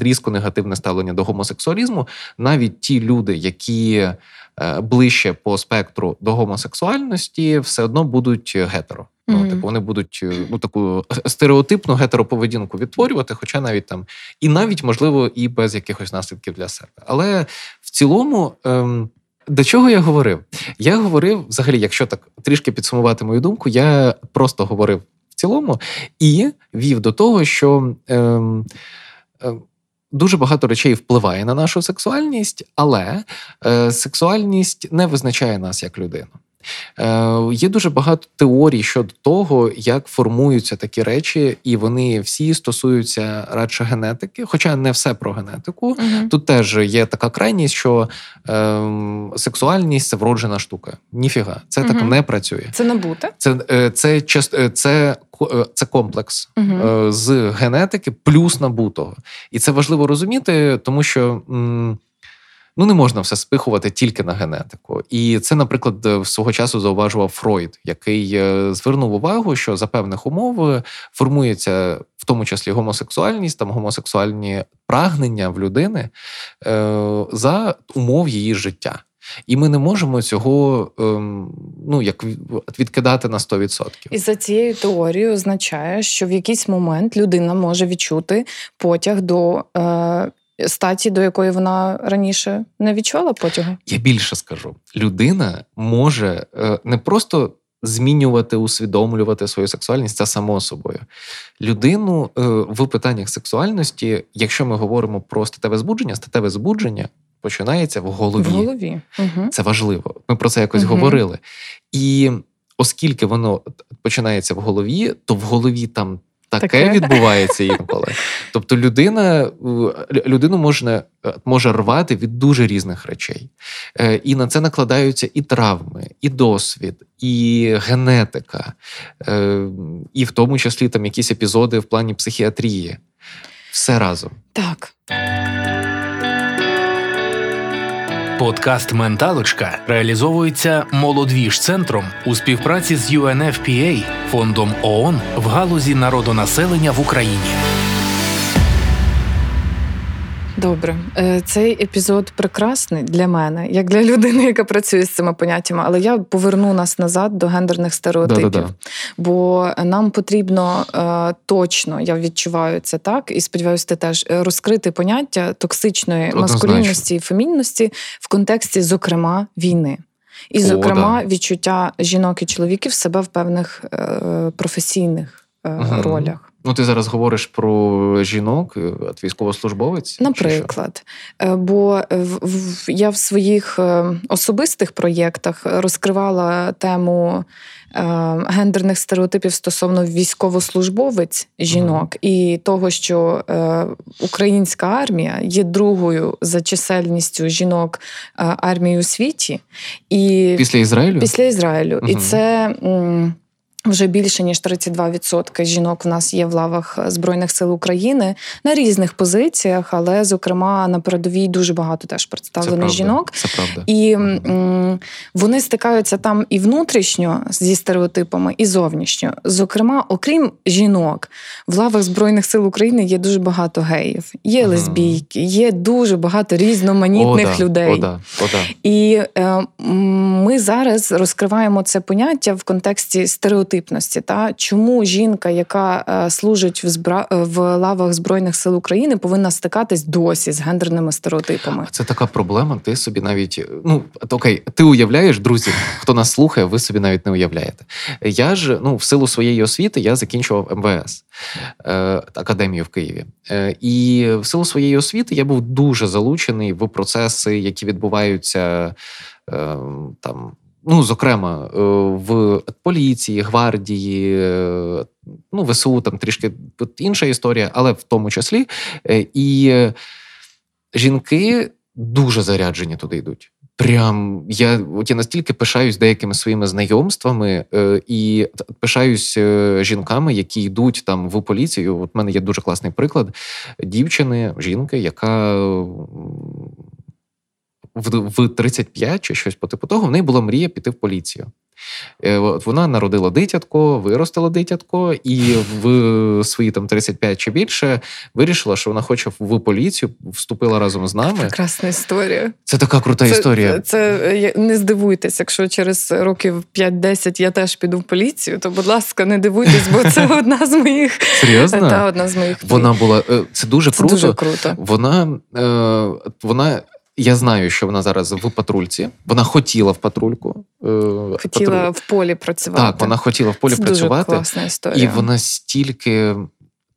Speaker 2: різко негативне ставлення до гомосексуалізму, навіть ті люди, які е, ближче по спектру до гомосексуальності, все одно будуть гетеро. Ну,
Speaker 1: Мгм.
Speaker 2: типу, вони будуть е, ну, таку стереотипну гетероповедінку відтворювати, хоча навіть там, і навіть, можливо, і без якихось наслідків для себе. Але в цілому, ем, до чого я говорив? Я говорив, взагалі, якщо так трішки підсумувати мою думку, я просто говорив в цілому і вів до того, що. Ем, ем, Дуже багато речей впливає на нашу сексуальність, але е, сексуальність не визначає нас як людину. Е, є дуже багато теорій щодо того, як формуються такі речі, і вони всі стосуються радше генетики, хоча не все про генетику.
Speaker 1: Угу.
Speaker 2: Тут теж є така крайність, що ем, сексуальність це вроджена штука. Ніфіга, це так не працює.
Speaker 1: Це набуте?
Speaker 2: Це, е, це, част- е, це, е, це комплекс
Speaker 1: Угу.
Speaker 2: з генетики плюс набутого. І це важливо розуміти, тому що. м, Ну, не можна все спихувати тільки на генетику. І це, наприклад, е, свого часу зауважував Фройд, який е, звернув увагу, що за певних умов е, формується в тому числі гомосексуальність, там гомосексуальні прагнення в людини за умов її життя. І ми не можемо цього ем, ну, як відкидати на 100%.
Speaker 1: І за цією теорією означає, що в якийсь момент людина може відчути потяг до е, статі, до якої вона раніше не відчувала потягу.
Speaker 2: Я більше скажу: людина може е, не просто змінювати, усвідомлювати свою сексуальність, це само собою. Людину е, в питаннях сексуальності, якщо ми говоримо про статеве збудження, статеве збудження починається в голові.
Speaker 1: В голові. Угу.
Speaker 2: Це важливо. Ми про це якось
Speaker 1: Мгм.
Speaker 2: говорили. І оскільки воно починається в голові, то в голові там. Таке,
Speaker 1: Таке.
Speaker 2: відбувається інколи. Тобто людина, людину можна, е, може рвати від дуже різних речей. Е, І на це накладаються і травми, і досвід, і генетика, е, і в тому числі там якісь епізоди в плані психіатрії. Все разом.
Speaker 1: Так.
Speaker 3: Подкаст Менталочка реалізовується молодвіж центром у співпраці з UNFPA, фондом ООН в галузі народонаселення в Україні.
Speaker 1: Добре, Е, цей епізод прекрасний для мене, як для людини, яка працює з цими поняттями. Але я поверну нас назад до гендерних стереотипів.
Speaker 2: Да-да-да.
Speaker 1: Бо нам потрібно е, точно, я відчуваю це так, і сподіваюся, ти теж е, розкрити поняття токсичної
Speaker 2: Однозначно.
Speaker 1: маскулінності і фемінності в контексті, зокрема, війни. І,
Speaker 2: О,
Speaker 1: зокрема,
Speaker 2: да.
Speaker 1: відчуття жінок і чоловіків себе в певних е, професійних угу. ролях.
Speaker 2: Ну, ти зараз говориш про жінок, от військовослужбовець?
Speaker 1: Наприклад, бо я в своїх особистих проєктах розкривала тему Е, гендерних стереотипів стосовно військовослужбовець жінок і того, що е, українська армія є другою за чисельністю жінок е, армії у світі, і
Speaker 2: після Ізраїлю
Speaker 1: після Ізраїлю, угу. і це. Вже більше ніж 32% жінок в нас є в лавах збройних сил України на різних позиціях, але зокрема на передовій дуже багато теж представлено жінок.
Speaker 2: Це правда.
Speaker 1: І м- вони стикаються там і внутрішньо зі стереотипами, і зовнішньо. Зокрема, окрім жінок, в лавах збройних сил України є дуже багато геїв, є лесбійки, є дуже багато різноманітних
Speaker 2: о, да,
Speaker 1: людей.
Speaker 2: О, да, о, да.
Speaker 1: І е, ми зараз розкриваємо це поняття в контексті стереотипів стереотипності. Та чому жінка, яка е, служить в збра... Е, в лавах збройних сил України, повинна стикатись досі з гендерними стереотипами?
Speaker 2: Це така проблема. Ти собі навіть ну окей, ти уявляєш, друзі, хто нас слухає, ви собі навіть не уявляєте. Я ж ну в силу своєї освіти я закінчував МВС е, академію в Києві, е, і в силу своєї освіти я був дуже залучений в процеси, які відбуваються. Е, там Ну, зокрема, е, в поліції, гвардії, е, ну, ВСУ там трішки інша історія, але в тому числі. Е, і жінки дуже заряджені туди йдуть. Прям я от я настільки пишаюсь деякими своїми знайомствами е, і пишаюсь жінками, які йдуть там в поліцію. От в мене є дуже класний приклад дівчини, жінки, яка в 35 чи щось по типу того, в неї була мрія піти в поліцію. Е, от Вона народила дитятко, виростила дитятко, і в свої там 35 чи більше вирішила, що вона хоче в поліцію, вступила разом з нами.
Speaker 1: Прекрасна історія.
Speaker 2: Це така крута
Speaker 1: це,
Speaker 2: історія.
Speaker 1: Це, це не здивуйтесь, якщо через років 5-10 я теж піду в поліцію, то будь ласка, не дивуйтесь, бо це одна з моїх
Speaker 2: серйозно.
Speaker 1: Та, одна з моїх
Speaker 2: вона була е, це дуже
Speaker 1: це
Speaker 2: круто.
Speaker 1: Дуже круто.
Speaker 2: Вона е, вона я знаю, що вона зараз в патрульці. Вона хотіла в патрульку.
Speaker 1: Е, хотіла Патруль... в полі працювати.
Speaker 2: Так, вона хотіла в полі
Speaker 1: Це
Speaker 2: працювати.
Speaker 1: Дуже класна історія.
Speaker 2: І вона стільки.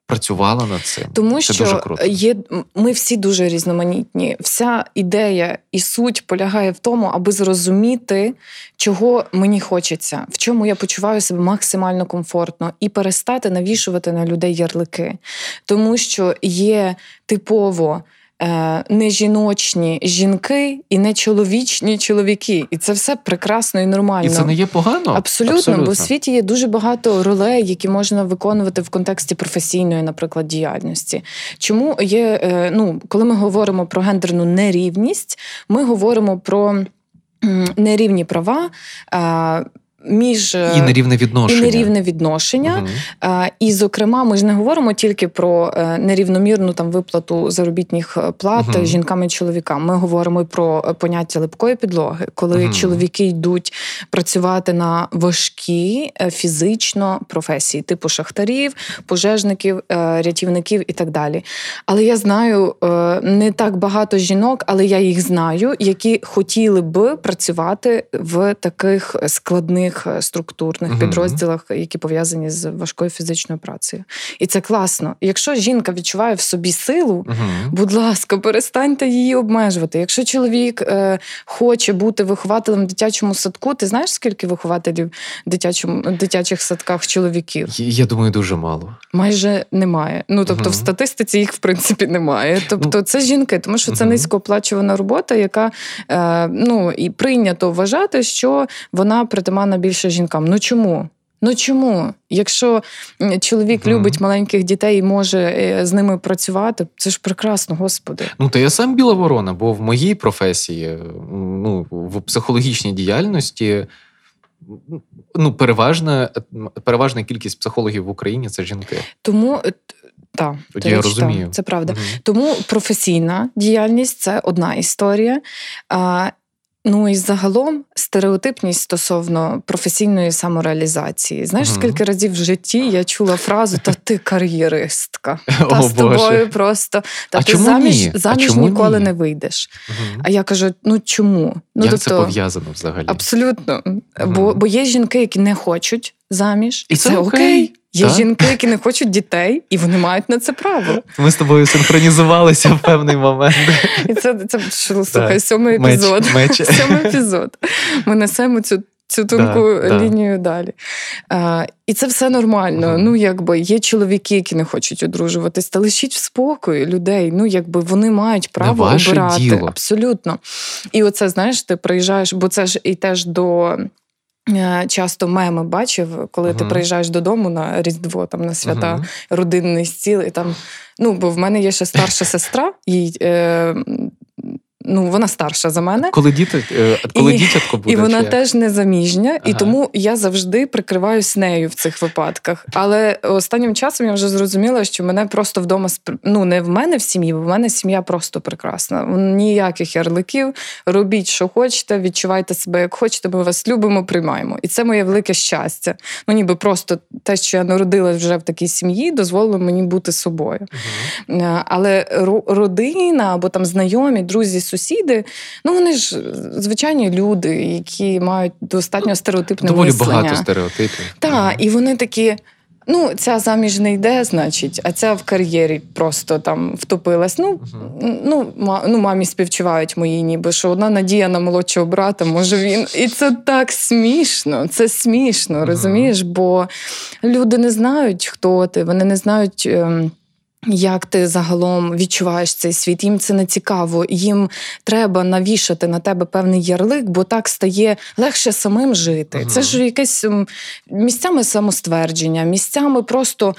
Speaker 2: Працювала над цим,
Speaker 1: тому
Speaker 2: Це
Speaker 1: що
Speaker 2: дуже круто.
Speaker 1: є ми всі дуже різноманітні. Вся ідея і суть полягає в тому, аби зрозуміти, чого мені хочеться, в чому я почуваю себе максимально комфортно, і перестати навішувати на людей ярлики, тому що є типово Е, не жіночні жінки і не чоловічні чоловіки. І це все прекрасно і нормально.
Speaker 2: І це не є погано?
Speaker 1: Абсолютно, Абсолютно. бо в світі є дуже багато ролей, які можна виконувати в контексті професійної, наприклад, діяльності. Чому є, е, ну, коли ми говоримо про гендерну нерівність, ми говоримо про нерівні права. Е, між
Speaker 2: і нерівне відношення.
Speaker 1: І нерівне відношення. Угу. І, зокрема, ми ж не говоримо тільки про е, нерівномірну там виплату заробітних е, плат угу. жінкам і чоловікам. Ми говоримо і про е, поняття липкої підлоги, коли угу. чоловіки йдуть працювати на важкі фізично професії, типу шахтарів, пожежників, рятівників і так далі. Але я знаю не так багато жінок, але я їх знаю, які хотіли би працювати в таких складних різних е, структурних uh підрозділах, які пов'язані з важкою фізичною працею. І це класно. Якщо жінка відчуває в собі силу, uh будь ласка, перестаньте її обмежувати. Якщо чоловік е, хоче бути вихователем в дитячому садку, ти знаєш, скільки вихователів в дитячому дитячих садках чоловіків?
Speaker 2: Я думаю, дуже мало.
Speaker 1: Майже немає. Ну тобто, uh в статистиці їх в принципі немає. Тобто, це жінки, тому що це низькооплачувана робота, яка е, ну і прийнято вважати, що вона притаманна більше жінкам. Ну чому? Ну чому? Якщо чоловік mm. любить маленьких дітей і може е, з ними працювати, це ж прекрасно, господи.
Speaker 2: Ну то я сам біла ворона, бо в моїй професії, ну в психологічній діяльності. Ну, переважна переважна кількість психологів в Україні це жінки.
Speaker 1: Тому е, так,
Speaker 2: я розумію.
Speaker 1: це правда. Угу. Тому професійна діяльність це одна історія. А, Ну і загалом стереотипність стосовно професійної самореалізації. Знаєш, uh скільки разів в житті я чула фразу Та ти кар'єристка, та з тобою просто та
Speaker 2: а
Speaker 1: ти
Speaker 2: чому
Speaker 1: заміж
Speaker 2: ні?
Speaker 1: заміж
Speaker 2: чому
Speaker 1: ніколи
Speaker 2: ні?
Speaker 1: не вийдеш. uh А я кажу: ну чому? Ну
Speaker 2: Як
Speaker 1: тобто,
Speaker 2: це пов'язано взагалі?
Speaker 1: Абсолютно. uh Бо бо є жінки, які не хочуть заміж,
Speaker 2: і це окей.
Speaker 1: Є
Speaker 2: Так?
Speaker 1: жінки, які не хочуть дітей, і вони мають на це право.
Speaker 2: Ми з тобою синхронізувалися в певний момент.
Speaker 1: І це, це слухай, сьомий епізод.
Speaker 2: меч.
Speaker 1: Сьомий епізод. Ми несемо цю. Цю тонку
Speaker 2: Да, да.
Speaker 1: лінію далі. А, і це все нормально.
Speaker 2: Мгм.
Speaker 1: Ну, якби є чоловіки, які не хочуть одружуватись, та лишіть в спокої людей. Ну, якби вони мають право обирати.
Speaker 2: діло.
Speaker 1: Абсолютно. І оце, знаєш, ти приїжджаєш, бо це ж і теж до. Е, Часто меми бачив, коли ти приїжджаєш додому на Різдво, там на свята,
Speaker 2: Мгм.
Speaker 1: родинний стіл, і там. Ну, бо в мене є ще старша сестра, їй, е, ну, вона старша за мене.
Speaker 2: Коли діти, е, коли
Speaker 1: І-
Speaker 2: дітятко буде.
Speaker 1: І вона
Speaker 2: як?
Speaker 1: теж не заміжня, і тому я завжди прикриваюсь нею в цих випадках. Але останнім часом я вже зрозуміла, що мене просто вдома ну не в мене в сім'ї, бо в мене сім'я просто прекрасна. Ніяких ярликів. Робіть, що хочете, відчувайте себе як хочете. Ми вас любимо, приймаємо. І це моє велике щастя. Ну ніби просто те, що я народилась вже в такій сім'ї, дозволило мені бути собою. Е, Але родина або там знайомі, друзі, сусіди, ну вони ж е, звичайні люди, які мають достатньо стереотипне
Speaker 2: Доволі
Speaker 1: мислення.
Speaker 2: багато стереотипів.
Speaker 1: Так, і вони такі. Ну, ця заміж не йде, значить, а ця в кар'єрі просто там втопилась. Ну,
Speaker 2: Мгм.
Speaker 1: ну, ма, ну, мамі співчувають мої, ніби що одна надія на молодшого брата, може він. І це так смішно. Це смішно,
Speaker 2: Мгм.
Speaker 1: розумієш? Бо люди не знають, хто ти, вони не знають. ем, як ти загалом відчуваєш цей світ? Їм це не цікаво. Їм треба навішати на тебе певний ярлик, бо так стає легше самим жити.
Speaker 2: Ага.
Speaker 1: Це ж якесь місцями самоствердження, місцями просто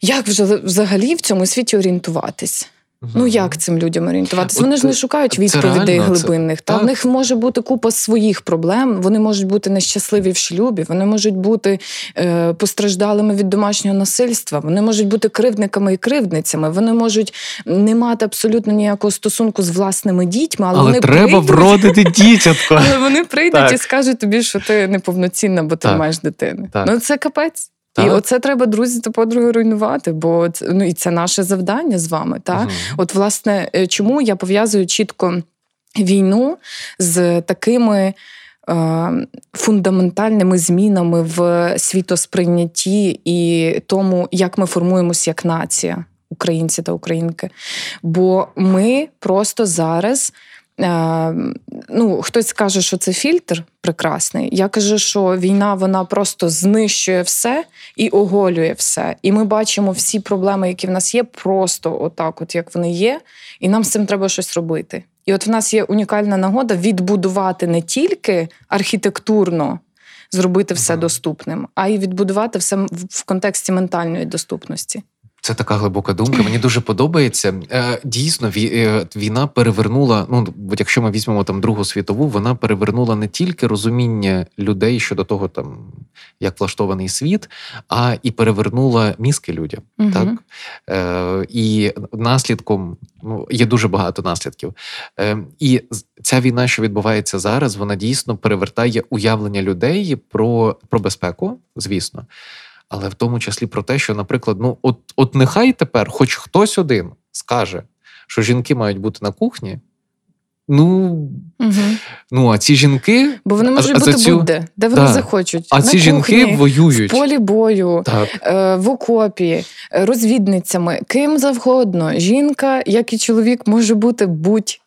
Speaker 1: як вже взагалі в цьому світі орієнтуватись. Ну як цим людям орієнтуватися? Вони ж не шукають відповідей
Speaker 2: реально, це-
Speaker 1: глибинних. Та
Speaker 2: так.
Speaker 1: в них може бути купа своїх проблем. Вони можуть бути нещасливі в шлюбі, вони можуть бути е, постраждалими від домашнього насильства, вони можуть бути кривдниками і кривдницями. Вони можуть не мати абсолютно ніякого стосунку з власними дітьми, але,
Speaker 2: Але
Speaker 1: вони
Speaker 2: треба
Speaker 1: прийдуть,
Speaker 2: вродити дітятко.
Speaker 1: але вони прийдуть
Speaker 2: Так.
Speaker 1: і скажуть тобі, що ти неповноцінна, бо ти
Speaker 2: Так.
Speaker 1: маєш дитини.
Speaker 2: Так.
Speaker 1: Ну це капець. І оце треба друзі та подруги руйнувати, бо це, ну і це наше завдання з вами. Та?
Speaker 2: Мгм.
Speaker 1: От, власне, е, чому я пов'язую чітко війну з такими. е, Фундаментальними змінами в світосприйнятті і тому, як ми формуємось як нація, українці та українки. Бо ми просто зараз. Е, Ну, хтось каже, що це фільтр прекрасний. Я кажу, що війна вона просто знищує все і оголює все. І ми бачимо всі проблеми, які в нас є, просто отак, от як вони є, і нам з цим треба щось робити. І от в нас є унікальна нагода відбудувати не тільки архітектурно зробити все доступним, а й відбудувати все в- в контексті ментальної доступності.
Speaker 2: Це така глибока думка. Мені дуже подобається. Е, Дійсно, е, війна перевернула. Ну, от якщо ми візьмемо там Другу світову, вона перевернула не тільки розуміння людей щодо того, там як влаштований світ, а і перевернула мізки людям.
Speaker 1: Мгм.
Speaker 2: Так е, і наслідком ну, є дуже багато наслідків. Е, і ця війна, що відбувається зараз, вона дійсно перевертає уявлення людей про, про безпеку, звісно. Але в тому числі про те, що, наприклад, ну от, от нехай тепер, хоч хтось один скаже, що жінки мають бути на кухні. Ну,
Speaker 1: Угу.
Speaker 2: ну а ці жінки,
Speaker 1: Бо вони можуть
Speaker 2: а
Speaker 1: бути
Speaker 2: цю-
Speaker 1: будь-де, де вони
Speaker 2: Да.
Speaker 1: захочуть.
Speaker 2: а
Speaker 1: На
Speaker 2: ці жінки воюють.
Speaker 1: в полі бою,
Speaker 2: Так.
Speaker 1: е, в окопі, е, розвідницями, ким завгодно. Жінка, як і чоловік, може бути будь-ким.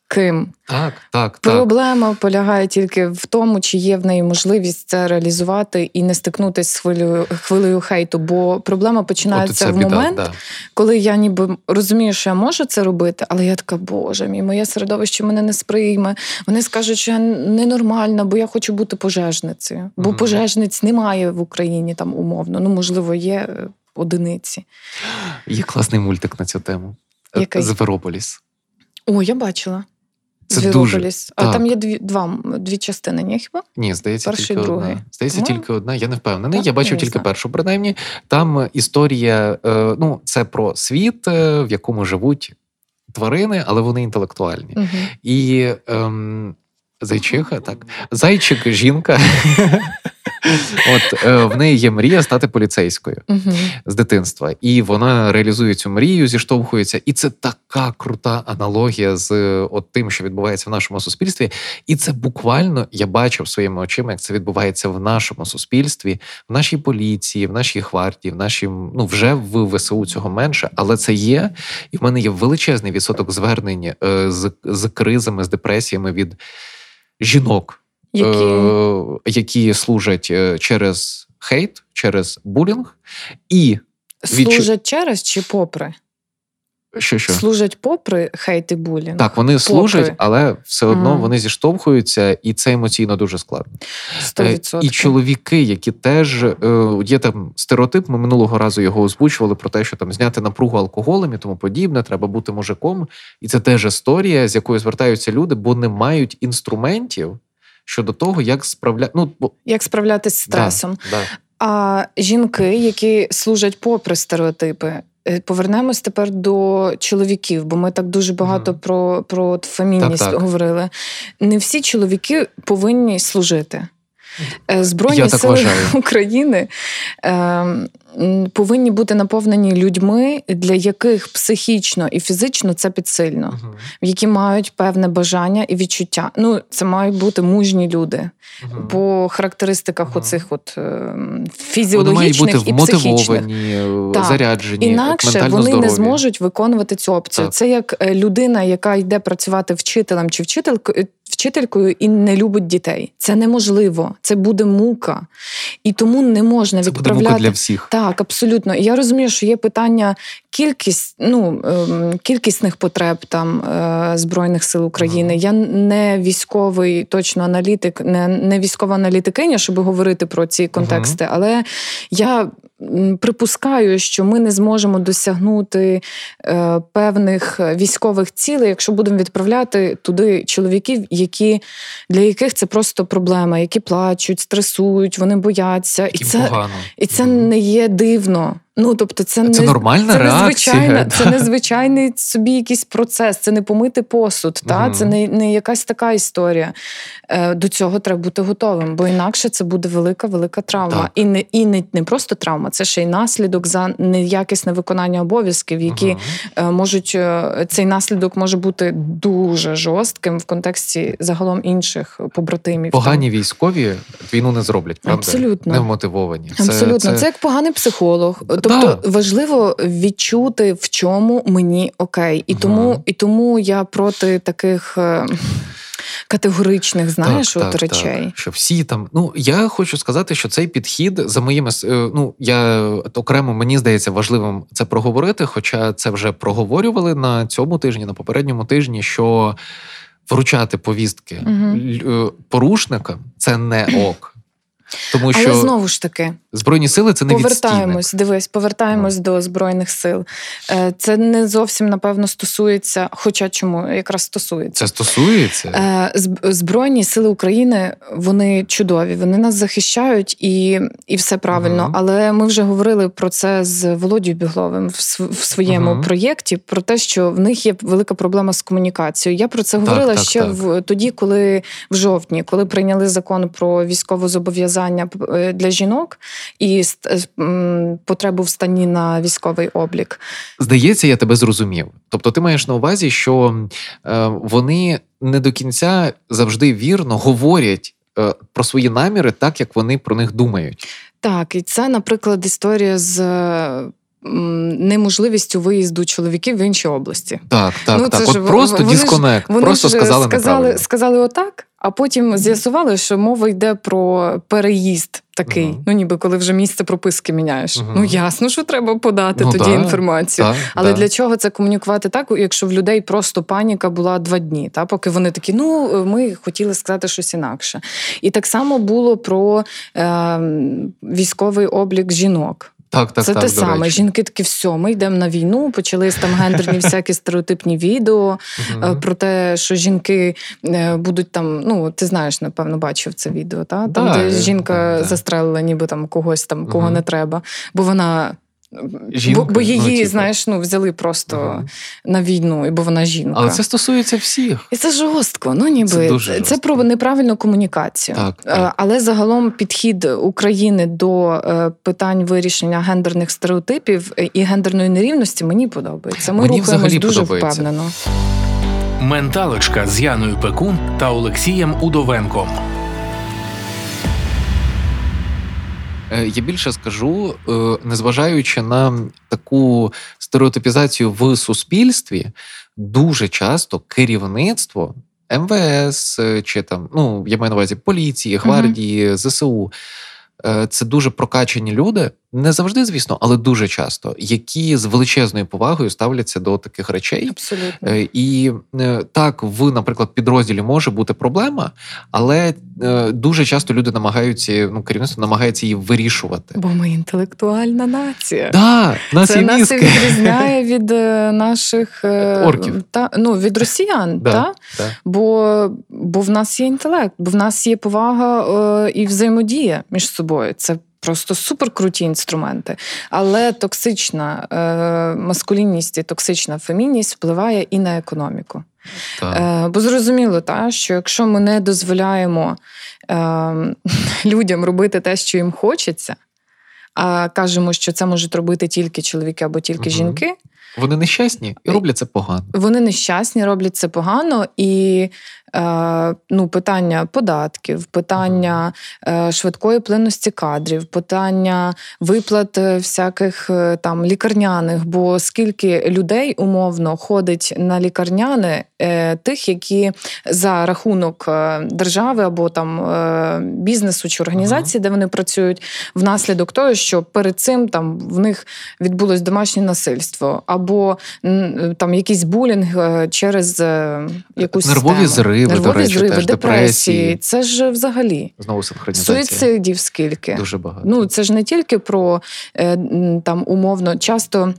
Speaker 2: Так, так, так.
Speaker 1: Проблема полягає тільки в тому, чи є в неї можливість це реалізувати і не стикнутися з хвилею, хвилею хейту. Бо проблема починається в
Speaker 2: біда,
Speaker 1: момент,
Speaker 2: да.
Speaker 1: коли я ніби розумію, що я можу це робити, але я така, боже мій, моє середовище мене не сприйме. Вони скажуть, що я ненормальна, бо я хочу бути пожежницею. Бо
Speaker 2: Мгм.
Speaker 1: пожежниць немає в Україні там умовно. Ну, можливо, є е, одиниці.
Speaker 2: Є класний мультик на цю тему. Е,
Speaker 1: Який?
Speaker 2: Зверополіс.
Speaker 1: О, я бачила.
Speaker 2: Це
Speaker 1: Звірополіс. А
Speaker 2: так.
Speaker 1: там є дві, два, дві частини, ні хіба?
Speaker 2: Ні, здається,
Speaker 1: Перший,
Speaker 2: тільки
Speaker 1: другий.
Speaker 2: одна. Здається,
Speaker 1: Тому...
Speaker 2: тільки одна. Я не впевнений.
Speaker 1: так,
Speaker 2: я бачив тільки
Speaker 1: знаю.
Speaker 2: першу, принаймні. Там історія, е, ну, це про світ, е, в якому живуть тварини, але вони інтелектуальні.
Speaker 1: Угу.
Speaker 2: І ем, зайчиха, так. Зайчик, жінка. От е, в неї є мрія стати поліцейською з дитинства, і вона реалізує цю мрію, зіштовхується. І це така крута аналогія з е, от тим, що відбувається в нашому суспільстві. І це буквально я бачив своїми очима, як це відбувається в нашому суспільстві, в нашій поліції, в нашій гвардії, в нашій ну вже в ВСУ цього менше, але це є. І в мене є величезний відсоток звернень е, з, з кризами, з депресіями від жінок,
Speaker 1: Які
Speaker 2: е, які служать е, через хейт, через булінг, і
Speaker 1: служать через чи попри?
Speaker 2: що що
Speaker 1: Служать попри хейт і булінг?
Speaker 2: так, вони служать, але все одно
Speaker 1: Мгм.
Speaker 2: вони зіштовхуються, і це емоційно дуже складно. Е,
Speaker 1: 100%.
Speaker 2: І чоловіки, які теж е, є там стереотип. Ми минулого разу його озвучували про те, що там зняти напругу алкоголем і тому подібне, треба бути мужиком. І це теж історія, з якою звертаються люди, бо не мають інструментів щодо того, як справля... Ну, бо...
Speaker 1: Як справлятися з стресом?
Speaker 2: Да, да.
Speaker 1: А жінки, які служать попри стереотипи. е, Повернемось тепер до чоловіків, бо ми так дуже багато
Speaker 2: mm.
Speaker 1: про, про фемінність
Speaker 2: Так, так.
Speaker 1: говорили. Не всі чоловіки повинні служити. Е, Збройні
Speaker 2: Я так
Speaker 1: сили
Speaker 2: вважаю.
Speaker 1: України е, повинні бути наповнені людьми, для яких психічно і фізично це підсильно,
Speaker 2: Мгм.
Speaker 1: які мають певне бажання і відчуття. Ну, це мають бути мужні люди
Speaker 2: Мгм.
Speaker 1: по характеристиках
Speaker 2: Мгм.
Speaker 1: оцих от е,
Speaker 2: Вони мають
Speaker 1: фізіологічних
Speaker 2: бути
Speaker 1: і психічних.
Speaker 2: е,
Speaker 1: Так.
Speaker 2: заряджені,
Speaker 1: Інакше
Speaker 2: ментально
Speaker 1: вони
Speaker 2: здорові.
Speaker 1: не зможуть виконувати цю опцію.
Speaker 2: Так.
Speaker 1: Це як е, людина, яка йде працювати вчителем чи вчителькою, вчителькою і не любить дітей. Це неможливо. Це буде мука. І тому не можна
Speaker 2: Це буде мука для всіх.
Speaker 1: Так, абсолютно. І я розумію, що є питання кількість, ну, ем, кількісних потреб там е, Збройних сил України.
Speaker 2: Ага.
Speaker 1: Я не військовий точно аналітик, не, не військова аналітикиня, щоб говорити про ці контексти, але я. Припускаю, що ми не зможемо досягнути е, певних військових цілей, якщо будемо відправляти туди чоловіків, які для яких це просто проблема, які плачуть, стресують, вони бояться, і
Speaker 2: Яким
Speaker 1: це
Speaker 2: погано.
Speaker 1: і це не є дивно. Ну тобто, це,
Speaker 2: Це
Speaker 1: не
Speaker 2: нормальна
Speaker 1: це
Speaker 2: реакція,
Speaker 1: незвичайна-
Speaker 2: да.
Speaker 1: це незвичайний собі якийсь процес. Це не помити посуд. Та це не, не якась така історія. Е, До цього треба бути готовим, бо інакше це буде велика, велика травма.
Speaker 2: Так.
Speaker 1: І не і не, не просто травма, це ще й наслідок за неякісне виконання обов'язків, які е, можуть е, цей наслідок може бути дуже жорстким в контексті загалом інших побратимів. там.
Speaker 2: Погані військові війну не зроблять, правда?
Speaker 1: Абсолютно.
Speaker 2: Не вмотивовані. Це-
Speaker 1: Абсолютно, це...
Speaker 2: це-
Speaker 1: як поганий психолог. Тобто важливо відчути, в чому мені окей. І тому, і тому я проти таких е, категоричних, знаєш,
Speaker 2: так,
Speaker 1: от
Speaker 2: так,
Speaker 1: речей.
Speaker 2: Так, що всі там. Ну я хочу сказати, що цей підхід за моїми е, ну я окремо мені здається важливим це проговорити. Хоча це вже проговорювали на цьому тижні, на попередньому тижні, що вручати повістки е, порушникам це не ок. Тому що
Speaker 1: Але знову ж таки,
Speaker 2: збройні сили це не відстійник.
Speaker 1: повертаємось, дивись, повертаємось до збройних сил. Е, Це не зовсім напевно стосується, хоча чому якраз стосується.
Speaker 2: Це стосується.
Speaker 1: Е, Збройні сили України вони чудові, вони нас захищають і, і все правильно.
Speaker 2: Мгм.
Speaker 1: Але ми вже говорили про це з Володією Бігловим в, своєму
Speaker 2: Мгм.
Speaker 1: проєкті. Про те, що в них є велика проблема з комунікацією. Я про це
Speaker 2: Так,
Speaker 1: говорила
Speaker 2: так,
Speaker 1: ще
Speaker 2: так.
Speaker 1: в тоді, коли в жовтні, коли прийняли закон про військове зобов'язання е, для жінок і е, потребу в стані на військовий облік.
Speaker 2: Здається, я тебе зрозумів. Тобто, ти маєш на увазі, що е, вони не до кінця завжди вірно говорять е, про свої наміри, так як вони про них думають.
Speaker 1: Так, і це, наприклад, історія з неможливістю виїзду чоловіків в інші області.
Speaker 2: Так, так,
Speaker 1: Ну, це
Speaker 2: так.
Speaker 1: ж
Speaker 2: От просто
Speaker 1: вони ж-
Speaker 2: дисконект.
Speaker 1: Вони
Speaker 2: Просто
Speaker 1: ж
Speaker 2: сказали
Speaker 1: сказали, сказали отак, а потім з'ясували, що мова йде про переїзд такий.
Speaker 2: Мгм.
Speaker 1: Ну, ніби коли вже місце прописки міняєш.
Speaker 2: Мгм.
Speaker 1: Ну ясно, що треба подати
Speaker 2: Ну,
Speaker 1: тоді
Speaker 2: да,
Speaker 1: інформацію.
Speaker 2: Так,
Speaker 1: Але
Speaker 2: да.
Speaker 1: для чого це комунікувати так, якщо в людей просто паніка була два дні, та поки вони такі, ну ми хотіли сказати щось інакше. І так само було про е, військовий облік жінок.
Speaker 2: Так, так,
Speaker 1: це
Speaker 2: так,
Speaker 1: те саме.
Speaker 2: речі.
Speaker 1: Жінки такі, все, ми йдемо на війну. Почались там гендерні всякі стереотипні відео е, про те, що жінки е, будуть там. Ну, ти знаєш, напевно, бачив це відео, та? там,
Speaker 2: Да,
Speaker 1: де жінка
Speaker 2: да,
Speaker 1: застрелила, ніби там когось там, кого не треба, бо вона.
Speaker 2: Жінка,
Speaker 1: бо, бо її,
Speaker 2: ну, типу.
Speaker 1: знаєш, ну взяли просто
Speaker 2: Ага.
Speaker 1: на війну, бо вона жінка.
Speaker 2: Але це стосується всіх.
Speaker 1: І це жорстко. Ну ніби
Speaker 2: Це дуже
Speaker 1: це про неправильну комунікацію.
Speaker 2: Так,
Speaker 1: Е,
Speaker 2: так.
Speaker 1: Але загалом підхід України до е, питань вирішення гендерних стереотипів і гендерної нерівності мені подобається. Ми
Speaker 2: Мені
Speaker 1: рухаємось
Speaker 2: взагалі
Speaker 1: дуже
Speaker 2: подобається.
Speaker 1: впевнено.
Speaker 3: Менталочка з Яною Пекун та Олексієм Удовенком.
Speaker 2: Я більше скажу, е, незважаючи на таку стереотипізацію в суспільстві, дуже часто керівництво МВС е, чи там, ну я маю на увазі поліції, гвардії, ЗСУ. Е, Це дуже прокачані люди, не завжди, звісно, але дуже часто, які з величезною повагою ставляться до таких речей.
Speaker 1: Абсолютно.
Speaker 2: Е, І е, так, в, наприклад, підрозділі може бути проблема, але дуже часто люди намагаються, ну, керівництво намагається її вирішувати.
Speaker 1: Бо ми інтелектуальна нація.
Speaker 2: Да, нас
Speaker 1: Це нас і відрізняє від наших
Speaker 2: Орків.
Speaker 1: та ну від росіян,
Speaker 2: Да,
Speaker 1: та?
Speaker 2: да.
Speaker 1: Бо, бо в нас є інтелект, бо в нас є повага і взаємодія між собою. Це просто суперкруті інструменти. Але токсична е, маскулінність і токсична фемінність впливає і на економіку. Е, бо зрозуміло, та, що якщо ми не дозволяємо е, людям робити те, що їм хочеться, а кажемо, що це можуть робити тільки чоловіки або тільки
Speaker 2: Мгм.
Speaker 1: жінки,
Speaker 2: Вони нещасні і роблять це погано.
Speaker 1: вони нещасні, роблять це погано, і ну, питання податків, питання е, швидкої плинності кадрів, питання виплат е, всяких е, там лікарняних. Бо скільки людей умовно ходить на лікарняне, е, тих, які за рахунок е, держави або там е, бізнесу чи організації, де вони працюють, внаслідок того, що перед цим там в них відбулось домашнє насильство, або там якийсь булінг е, через е, якусь
Speaker 2: Нервові
Speaker 1: систему.
Speaker 2: Зриви, до
Speaker 1: нервові
Speaker 2: речі,
Speaker 1: зриви,
Speaker 2: теж,
Speaker 1: депресії.
Speaker 2: депресії.
Speaker 1: Це ж взагалі
Speaker 2: Знову синхронізація.
Speaker 1: суїцидів скільки.
Speaker 2: Дуже багато.
Speaker 1: Ну це ж не тільки про е, там умовно часто.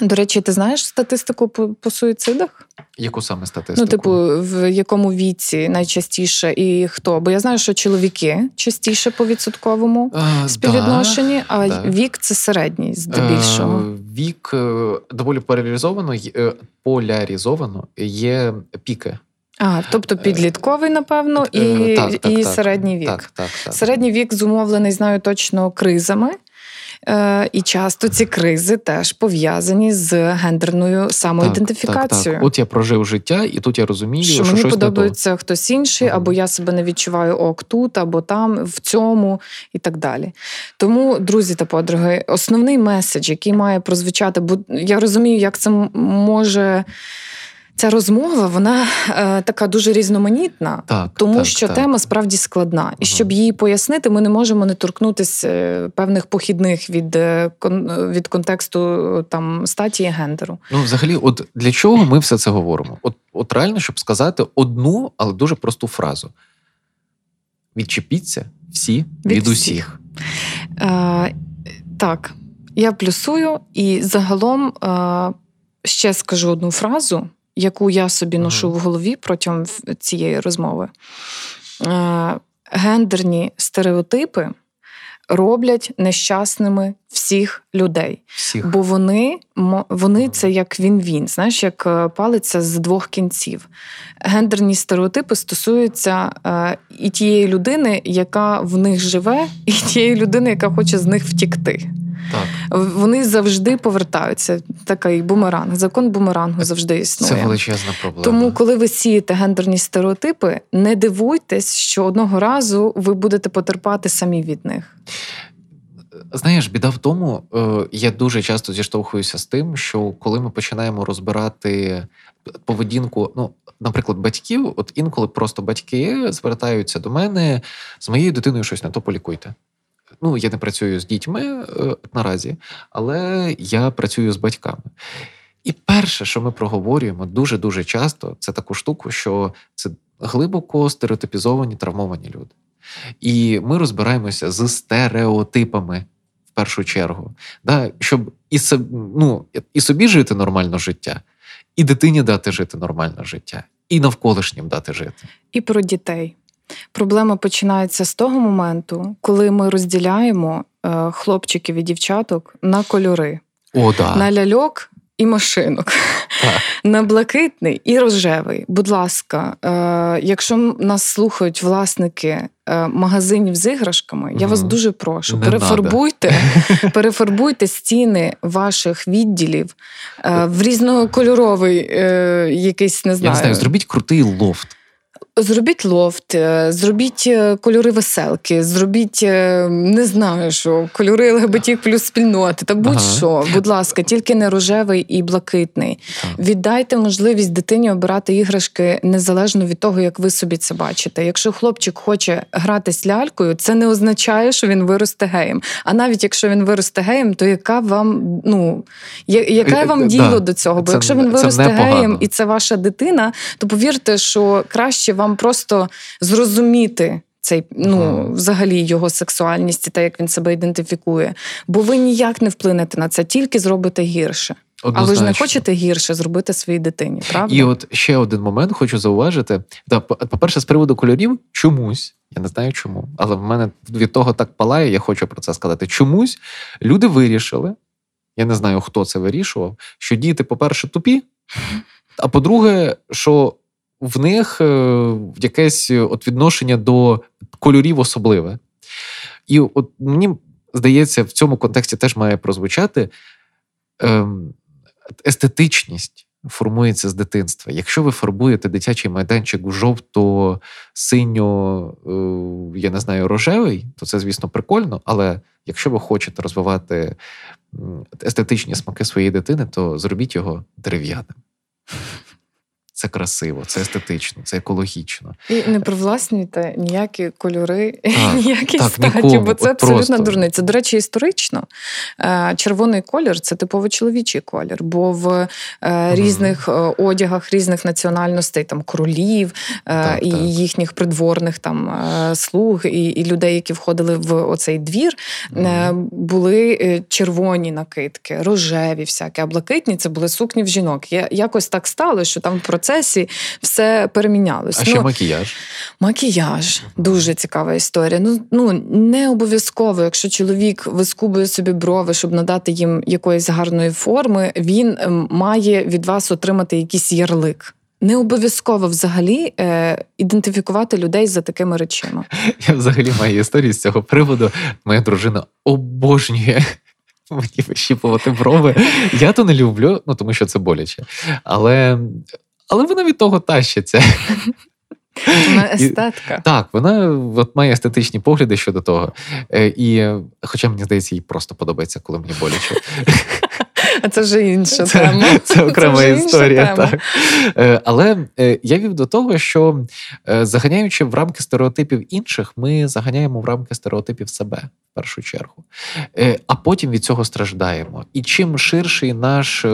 Speaker 1: До речі, ти знаєш статистику по, по суїцидах?
Speaker 2: Яку саме статистику?
Speaker 1: Ну, типу, в якому віці найчастіше і хто? Бо я знаю, що чоловіки частіше по відсотковому
Speaker 2: А,
Speaker 1: співвідношенні, а
Speaker 2: да.
Speaker 1: вік це середній здебільшого.
Speaker 2: Е, Вік е, доволі поляризовано, е, поляризовано є піки.
Speaker 1: А, тобто підлітковий, напевно, і,
Speaker 2: Е, так, так,
Speaker 1: і
Speaker 2: так.
Speaker 1: середній вік.
Speaker 2: Так, так, так.
Speaker 1: Середній вік зумовлений, знаю точно, кризами. Е, і часто ці кризи теж пов'язані з гендерною самоідентифікацією.
Speaker 2: Так, так. От я прожив життя, і тут я розумію,
Speaker 1: Що
Speaker 2: що,
Speaker 1: мені
Speaker 2: щось
Speaker 1: подобається хтось інший, або я себе не відчуваю ок тут, або там, в цьому, і так далі. Тому, друзі та подруги, основний меседж, який має прозвучати, бо я розумію, як це може. Ця розмова, вона е, така дуже різноманітна.
Speaker 2: Так,
Speaker 1: Тому
Speaker 2: так,
Speaker 1: що
Speaker 2: так.
Speaker 1: тема справді складна, і
Speaker 2: Ага.
Speaker 1: щоб її пояснити, ми не можемо не торкнутися е, певних похідних від, е, від контексту там статі і гендеру.
Speaker 2: Ну, взагалі, от для чого ми все це говоримо? От, от реально, щоб сказати одну, але дуже просту фразу: відчепіться всі від,
Speaker 1: Від
Speaker 2: усіх.
Speaker 1: Е, так, я плюсую, і загалом е, ще скажу одну фразу, яку я собі ношу в голові протягом цієї розмови. Е, гендерні стереотипи роблять нещасними всіх людей.
Speaker 2: Всіх.
Speaker 1: Бо вони, вони це як він-він, знаєш, як е, палиця з двох кінців. Гендерні стереотипи стосуються е, і тієї людини, яка в них живе, і тієї людини, яка хоче з них втікти.
Speaker 2: Так.
Speaker 1: Вони завжди повертаються. Такий бумеранг. Закон бумерангу завжди існує.
Speaker 2: Це величезна проблема.
Speaker 1: Тому, коли ви сієте гендерні стереотипи, не дивуйтесь, що одного разу ви будете потерпати самі від них.
Speaker 2: Знаєш, біда в тому, е, я дуже часто зіштовхуюся з тим, що коли ми починаємо розбирати поведінку, ну, наприклад, батьків, от інколи просто батьки звертаються до мене з моєю дитиною щось не то полікуйте. Ну, я не працюю з дітьми е, наразі, але я працюю з батьками. І перше, що ми проговорюємо дуже дуже часто, це таку штуку, що це глибоко стереотипізовані травмовані люди. І ми розбираємося з стереотипами в першу чергу, да, щоб і, ну, і собі жити нормально життя, і дитині дати жити нормальне життя, і навколишнім дати жити.
Speaker 1: І про дітей. Проблема починається з того моменту, коли ми розділяємо е, хлопчиків і дівчаток на кольори.
Speaker 2: О, да.
Speaker 1: на ляльок і машинок,
Speaker 2: Так.
Speaker 1: на блакитний і рожевий. Будь ласка, е, якщо нас слухають власники е, магазинів з іграшками, я вас дуже прошу,
Speaker 2: Не
Speaker 1: перефарбуйте, перефарбуйте стіни ваших відділів е, в різнокольоровий е, якийсь, не
Speaker 2: Я не знаю, зробіть крутий лофт.
Speaker 1: Зробіть лофт, е, зробіть е, кольори веселки, зробіть е, не знаю, що кольори ЛГБТ плюс спільноти, та будь-що, будь ласка, тільки не рожевий і блакитний. Віддайте можливість дитині обирати іграшки незалежно від того, як ви собі це бачите. Якщо хлопчик хоче гратись лялькою, це не означає, що він виросте геєм. А навіть якщо він виросте геєм, то яка вам ну я- яке вам діло
Speaker 2: да.
Speaker 1: до цього? Бо
Speaker 2: Це
Speaker 1: якщо він виросте геєм і це ваша дитина, то повірте, що краще вам просто зрозуміти. Цей ну взагалі його сексуальність і те, як він себе ідентифікує. Бо ви ніяк не вплинете на це, тільки зробите гірше. А ви ж не хочете гірше зробити своїй дитині, правда?
Speaker 2: І от ще один момент хочу зауважити. Та, по-перше, з приводу кольорів, чомусь, я не знаю чому, але в мене від того так палає, я хочу про це сказати. Чомусь люди вирішили, я не знаю, хто це вирішував, що діти, по-перше, тупі, а по-друге, що в них е, якесь е, от відношення до кольорів особливе. І от мені здається, в цьому контексті теж має прозвучати ем, естетичність формується з дитинства. Якщо ви фарбуєте дитячий майданчик в жовто, синьо, е, я не знаю, рожевий, то це, звісно, прикольно. Але якщо ви хочете розвивати естетичні смаки своєї дитини, то зробіть його дерев'яним. Це красиво, це естетично, це екологічно.
Speaker 1: І не привласнюйте ніякі кольори,
Speaker 2: Так,
Speaker 1: ніякі
Speaker 2: так,
Speaker 1: статі,
Speaker 2: нікому,
Speaker 1: бо це абсолютно
Speaker 2: просто.
Speaker 1: дурниця. До речі, історично е, червоний колір це типово чоловічий колір, бо в е, різних е, одягах різних національностей, там королів
Speaker 2: Так,
Speaker 1: і
Speaker 2: так.
Speaker 1: їхніх придворних там слуг, і, і людей, які входили в оцей двір, е, були червоні накидки, рожеві, всякі, а блакитні це були сукні в жінок. Я, якось так стало, що там в процесі все перемінялось.
Speaker 2: А ще макіяж.
Speaker 1: Макіяж дуже цікава історія. Ну ну не обов'язково, якщо чоловік вискубує собі брови, щоб надати їм якоїсь гарної форми, він ем, має від вас отримати якийсь ярлик. Не обов'язково взагалі е, ідентифікувати людей за такими речами.
Speaker 2: Я взагалі маю історію з цього приводу. Моя дружина обожнює мені вищіпувати брови. Я то не люблю, ну тому що це боляче. Але, але вона від того тащиться.
Speaker 1: Вона
Speaker 2: І-
Speaker 1: естетка.
Speaker 2: Так, вона от має естетичні погляди щодо того. Е, І, хоча мені здається, їй просто подобається, коли мені боляче.
Speaker 1: А це вже інша
Speaker 2: Це,
Speaker 1: тема.
Speaker 2: це окрема
Speaker 1: інша
Speaker 2: історія.
Speaker 1: тема.
Speaker 2: Так. Е, Але е, я вів до того, що е, заганяючи в рамки стереотипів інших, ми заганяємо в рамки стереотипів себе в першу чергу, Е, а потім від цього страждаємо. І чим ширший наш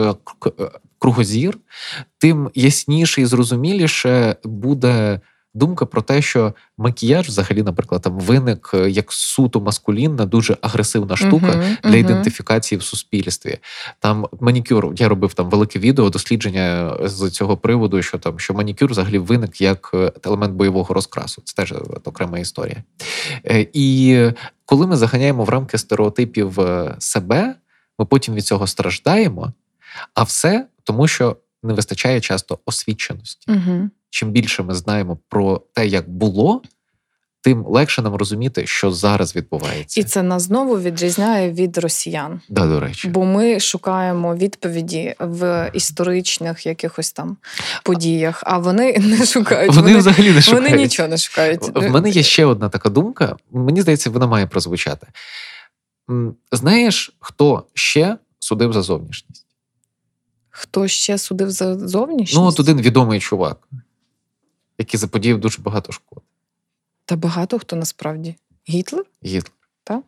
Speaker 2: кругозір, тим ясніше і зрозуміліше буде. Думка про те, що макіяж, взагалі, наприклад, там виник е, як суто маскулінна, дуже агресивна штука
Speaker 1: Мгм,
Speaker 2: для
Speaker 1: мгм.
Speaker 2: ідентифікації в суспільстві. Там манікюр, я робив там велике відео, дослідження з цього приводу, що там що манікюр взагалі виник як е, елемент бойового розкрасу. Це теж е, окрема історія. І коли ми заганяємо в рамки стереотипів себе, ми потім від цього страждаємо, а все тому, що не вистачає часто освіченості.
Speaker 1: Мгм.
Speaker 2: Чим більше ми знаємо про те, як було, тим легше нам розуміти, що зараз відбувається.
Speaker 1: І це нас знову відрізняє від росіян.
Speaker 2: Да, до речі.
Speaker 1: Бо ми шукаємо відповіді в історичних якихось там подіях, а вони не шукають.
Speaker 2: Вони, взагалі не шукають.
Speaker 1: вони нічого не шукають.
Speaker 2: В мене є ще одна така думка. Мені здається, вона має прозвучати. Знаєш, хто ще судив за зовнішність?
Speaker 1: Хто ще судив за зовнішність?
Speaker 2: Ну, от один відомий чувак, який заподіяв дуже багато шкод.
Speaker 1: Та багато хто насправді. Гітлер?
Speaker 2: Гітлер. Так.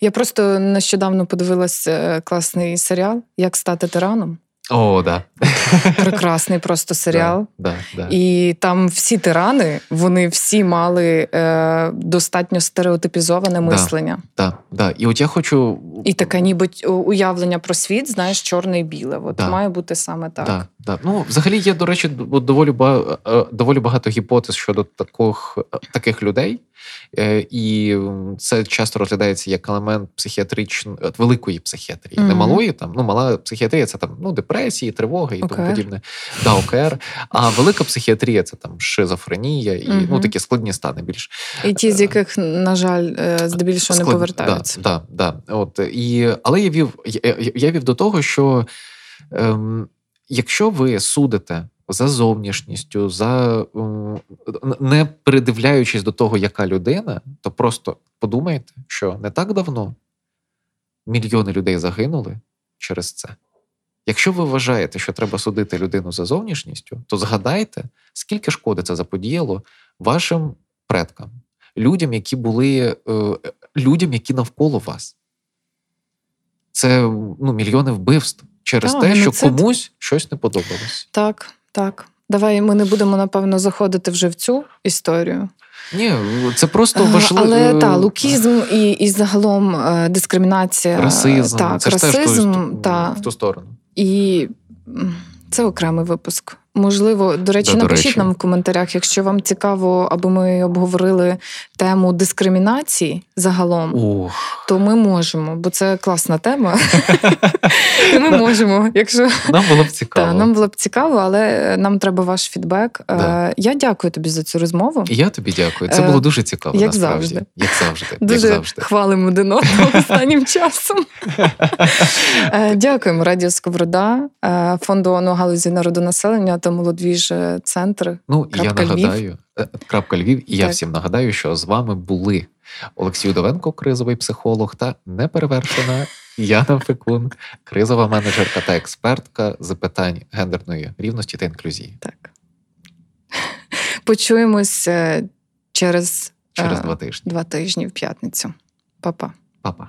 Speaker 1: Я просто нещодавно подивилась е, класний серіал Як стати тираном.
Speaker 2: О, да.
Speaker 1: Прекрасний просто серіал.
Speaker 2: Да, да, да.
Speaker 1: І там всі тирани, вони всі мали е, достатньо стереотипізоване мислення.
Speaker 2: Да, да. І от я хочу.
Speaker 1: І таке, ніби уявлення про світ, знаєш, чорне і біле. От
Speaker 2: Да.
Speaker 1: має бути саме так.
Speaker 2: Да, Да. Ну, взагалі є, до речі, доволі ба- е, доволі багато гіпотез щодо таких, таких людей, Е, і це часто розглядається як елемент психіатричної великої психіатрії, не малої там. Ну, мала психіатрія це там ну, депресії, тривоги і тому подібне. Да, ОКР. А велика психіатрія це там шизофренія і ну такі складні стани більш.
Speaker 1: І ті, з яких, на жаль, е, здебільшого не
Speaker 2: Склад-
Speaker 1: повертаються.
Speaker 2: Да, да, да. От, і, але я вів, я- я вів до того, що ем, якщо ви судите за зовнішністю, за ем, не придивляючись до того, яка людина, то просто подумайте, що не так давно мільйони людей загинули через це. Якщо ви вважаєте, що треба судити людину за зовнішністю, то згадайте, скільки шкоди це заподіяло вашим предкам, людям, які були е, людям, які навколо вас. Це ну, мільйони вбивств через
Speaker 1: Так,
Speaker 2: те, що
Speaker 1: геноцид.
Speaker 2: комусь щось не подобалось.
Speaker 1: Так, так. Давай ми не будемо, напевно, заходити вже в цю історію.
Speaker 2: Ні, це просто
Speaker 1: Е,
Speaker 2: важливо.
Speaker 1: Але та лукізм і, і загалом е, дискримінація,
Speaker 2: расизм.
Speaker 1: так,
Speaker 2: це ж теж
Speaker 1: расизм,
Speaker 2: в ту-
Speaker 1: та,
Speaker 2: в ту сторону.
Speaker 1: і це окремий випуск. Можливо, до речі,
Speaker 2: Да, до
Speaker 1: напишіть
Speaker 2: речі.
Speaker 1: нам в коментарях, якщо вам цікаво, аби ми обговорили тему дискримінації загалом,
Speaker 2: Ох,
Speaker 1: то ми можемо, бо це класна тема. Ми можемо, якщо
Speaker 2: нам було б цікаво.
Speaker 1: нам було б цікаво, але нам треба ваш фідбек.
Speaker 2: Да.
Speaker 1: Е, Я дякую тобі за цю розмову.
Speaker 2: Я тобі дякую. Це
Speaker 1: Е,
Speaker 2: було дуже цікаво.
Speaker 1: як
Speaker 2: насправді.
Speaker 1: завжди.
Speaker 2: Як завжди. як
Speaker 1: Дуже
Speaker 2: завжди.
Speaker 1: хвалимо один одного останнім часом. Е, Дякуємо, Радіо Сковорода, е, фонду ООН галузі народонаселення та молодвіж е, центр.
Speaker 2: Ну, і я нагадаю, е, крапка Львів, і я всім нагадаю, що з вами були Олексій Удовенко, кризовий психолог, та неперевершена Яна Фекун, кризова менеджерка та експертка з питань гендерної рівності та інклюзії.
Speaker 1: Так. Почуємось е, через,
Speaker 2: Через
Speaker 1: е,
Speaker 2: два тижні.
Speaker 1: два тижні в п'ятницю. Па-па.
Speaker 2: Па-па.